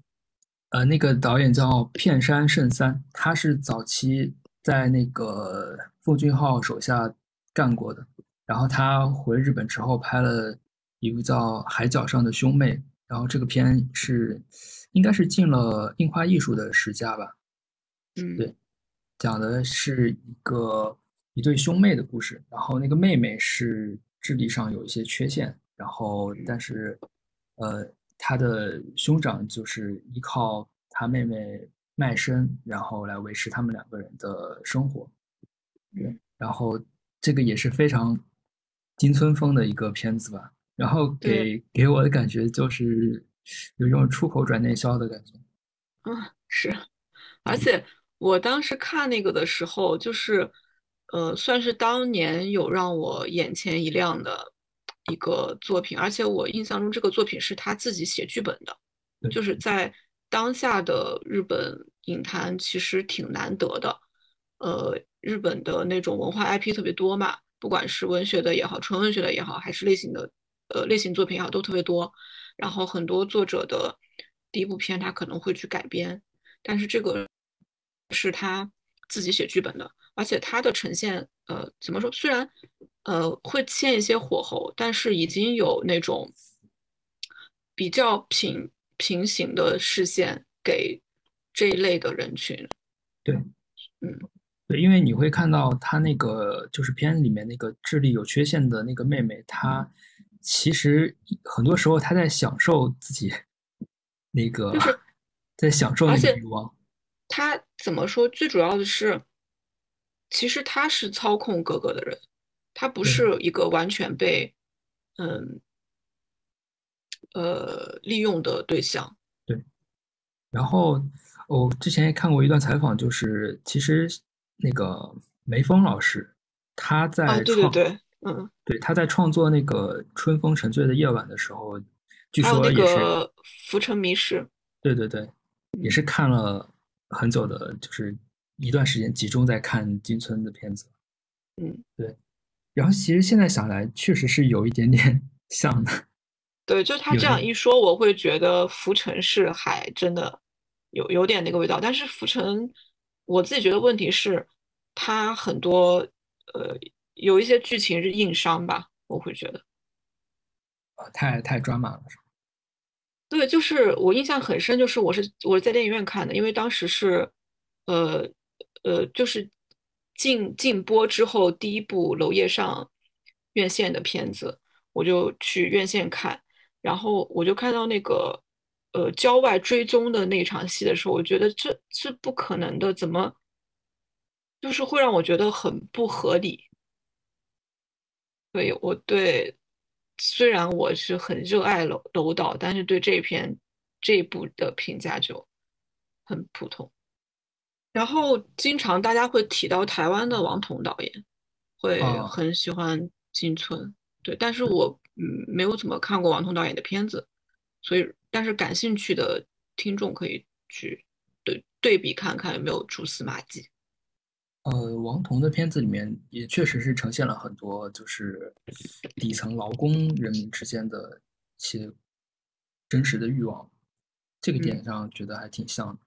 呃，那个导演叫片山胜三，他是早期在那个奉俊昊手下干过的。然后他回日本之后拍了一部叫《海角上的兄妹》，然后这个片是应该是进了印花艺术的十佳吧。嗯，对讲的是一个一对兄妹的故事，然后那个妹妹是智力上有一些缺陷，然后但是呃，他的兄长就是依靠他妹妹卖身，然后来维持他们两个人的生活。对，然后这个也是非常金村风的一个片子吧，然后给给我的感觉就是有一种出口转内销的感觉。嗯，是，而且我当时看那个的时候，就是，呃，算是当年有让我眼前一亮的一个作品，而且我印象中这个作品是他自己写剧本的，就是在当下的日本影坛其实挺难得的，呃，日本的那种文化 IP 特别多嘛，不管是文学的也好，纯文学的也好，还是类型的呃类型作品也好，都特别多。然后很多作者的第一部片他可能会去改编，但是这个是他自己写剧本的，而且他的呈现，呃，怎么说？虽然呃，会欠一些火候，但是已经有那种比较平平行的视线给这一类的人群。对，嗯，对，因为你会看到他那个就是片里面那个智力有缺陷的那个妹妹，她其实很多时候他在享受自己那个，就是在享受那个欲望。他怎么说？最主要的是，其实他是操控哥哥的人。他不是一个完全被，嗯，呃，利用的对象。对。然后我之前也看过一段采访，就是其实那个梅峰老师他在创，对对对，嗯，对，他在创作那个《春风沉醉的夜晚》的时候，据说也是《浮沉迷失》。对对对，也是看了很久的，就是一段时间集中在看金村的片子。嗯，对。然后其实现在想来，确实是有一点点 *laughs* 像的。对，就他这样一说，我会觉得浮沉是还真的有有点那个味道。但是浮沉，我自己觉得问题是，他很多呃有一些剧情是硬伤吧，我会觉得。啊，太太抓马了。对，就是我印象很深，就是我是我是在电影院看的，因为当时是呃呃就是。禁禁播之后，第一部娄烨上院线的片子，我就去院线看，然后我就看到那个呃郊外追踪的那场戏的时候，我觉得这是不可能的，怎么就是会让我觉得很不合理。对我对，虽然我是很热爱楼楼导，但是对这篇这一部的评价就很普通。然后经常大家会提到台湾的王彤导演，会很喜欢金村，对，但是我嗯没有怎么看过王彤导演的片子，所以但是感兴趣的听众可以去对对比看看有没有蛛丝马迹。呃，王彤的片子里面也确实是呈现了很多就是底层劳工人民之间的一些真实的欲望，这个点上觉得还挺像的。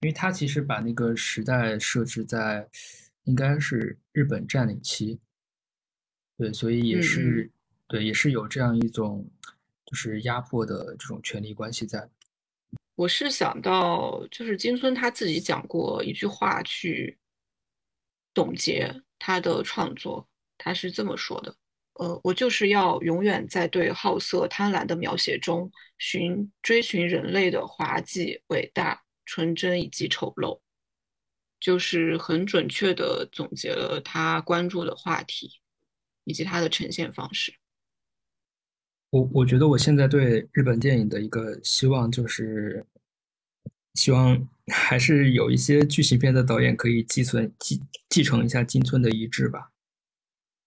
因为他其实把那个时代设置在，应该是日本占领期，对，所以也是对，也是有这样一种就是压迫的这种权力关系在。我是想到，就是金村他自己讲过一句话去总结他的创作，他是这么说的：，呃，我就是要永远在对好色贪婪的描写中寻追寻人类的滑稽伟大。纯真以及丑陋，就是很准确的总结了他关注的话题以及他的呈现方式。我我觉得我现在对日本电影的一个希望就是，希望还是有一些剧情片的导演可以继存继继承一下金村的遗志吧。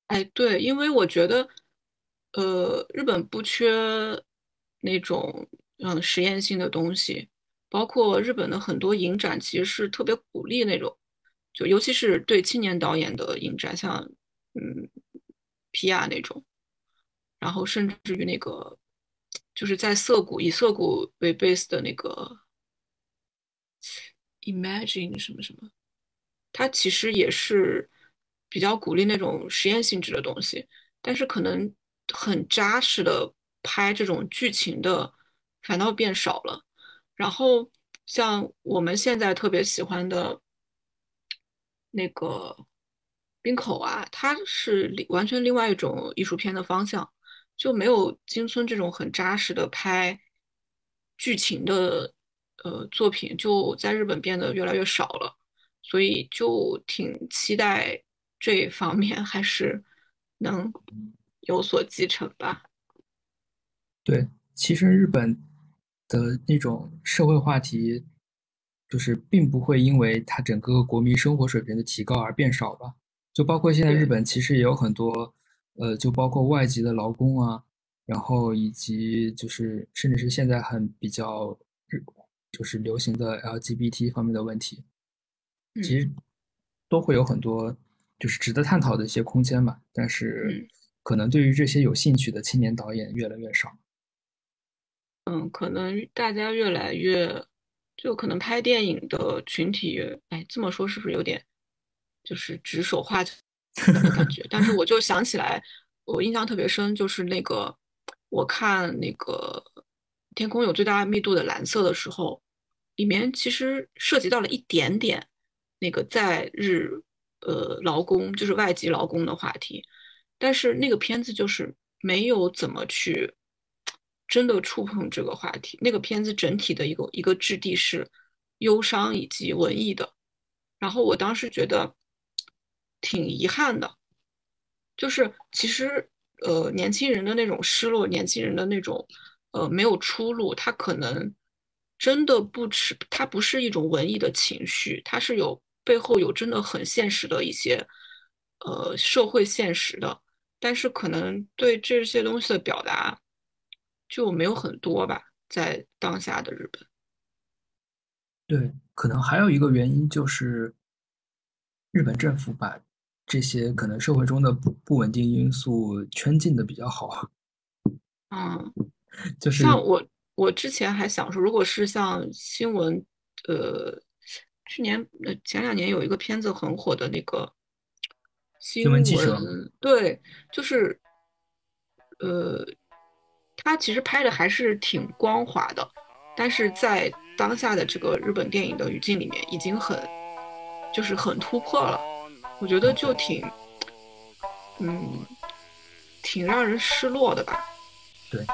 哎，对，因为我觉得，呃，日本不缺那种嗯实验性的东西。包括日本的很多影展，其实是特别鼓励那种，就尤其是对青年导演的影展，像嗯皮亚那种，然后甚至于那个就是在涩谷以涩谷为 base 的那个 Imagine 什么什么，它其实也是比较鼓励那种实验性质的东西，但是可能很扎实的拍这种剧情的反倒变少了。然后像我们现在特别喜欢的那个冰口啊，它是完全另外一种艺术片的方向，就没有金村这种很扎实的拍剧情的呃作品，就在日本变得越来越少了，所以就挺期待这一方面还是能有所继承吧。对，其实日本。的那种社会话题，就是并不会因为它整个国民生活水平的提高而变少吧？就包括现在日本其实也有很多，呃，就包括外籍的劳工啊，然后以及就是甚至是现在很比较日就是流行的 LGBT 方面的问题，其实都会有很多就是值得探讨的一些空间吧。但是可能对于这些有兴趣的青年导演越来越少。嗯，可能大家越来越，就可能拍电影的群体，哎，这么说是不是有点，就是指手画脚的感觉。但是我就想起来，我印象特别深，就是那个我看那个天空有最大密度的蓝色的时候，里面其实涉及到了一点点那个在日呃劳工，就是外籍劳工的话题，但是那个片子就是没有怎么去真的触碰这个话题。那个片子整体的一个一个质地是忧伤以及文艺的。然后我当时觉得挺遗憾的，就是其实呃年轻人的那种失落，年轻人的那种呃没有出路，他可能真的不是，它不是一种文艺的情绪，它是有背后有真的很现实的一些呃社会现实的，但是可能对这些东西的表达就没有很多吧，在当下的日本。对，可能还有一个原因就是日本政府把这些可能社会中的不不稳定因素圈禁的比较好。嗯，*laughs* 就是像我我之前还想说，如果是像新闻，呃，去年呃前两年有一个片子很火的那个新新闻记者，闻，对，就是呃，他其实拍的还是挺光滑的，但是在当下的这个日本电影的语境里面，已经很就是很突破了，我觉得就挺嗯挺让人失落的吧。对，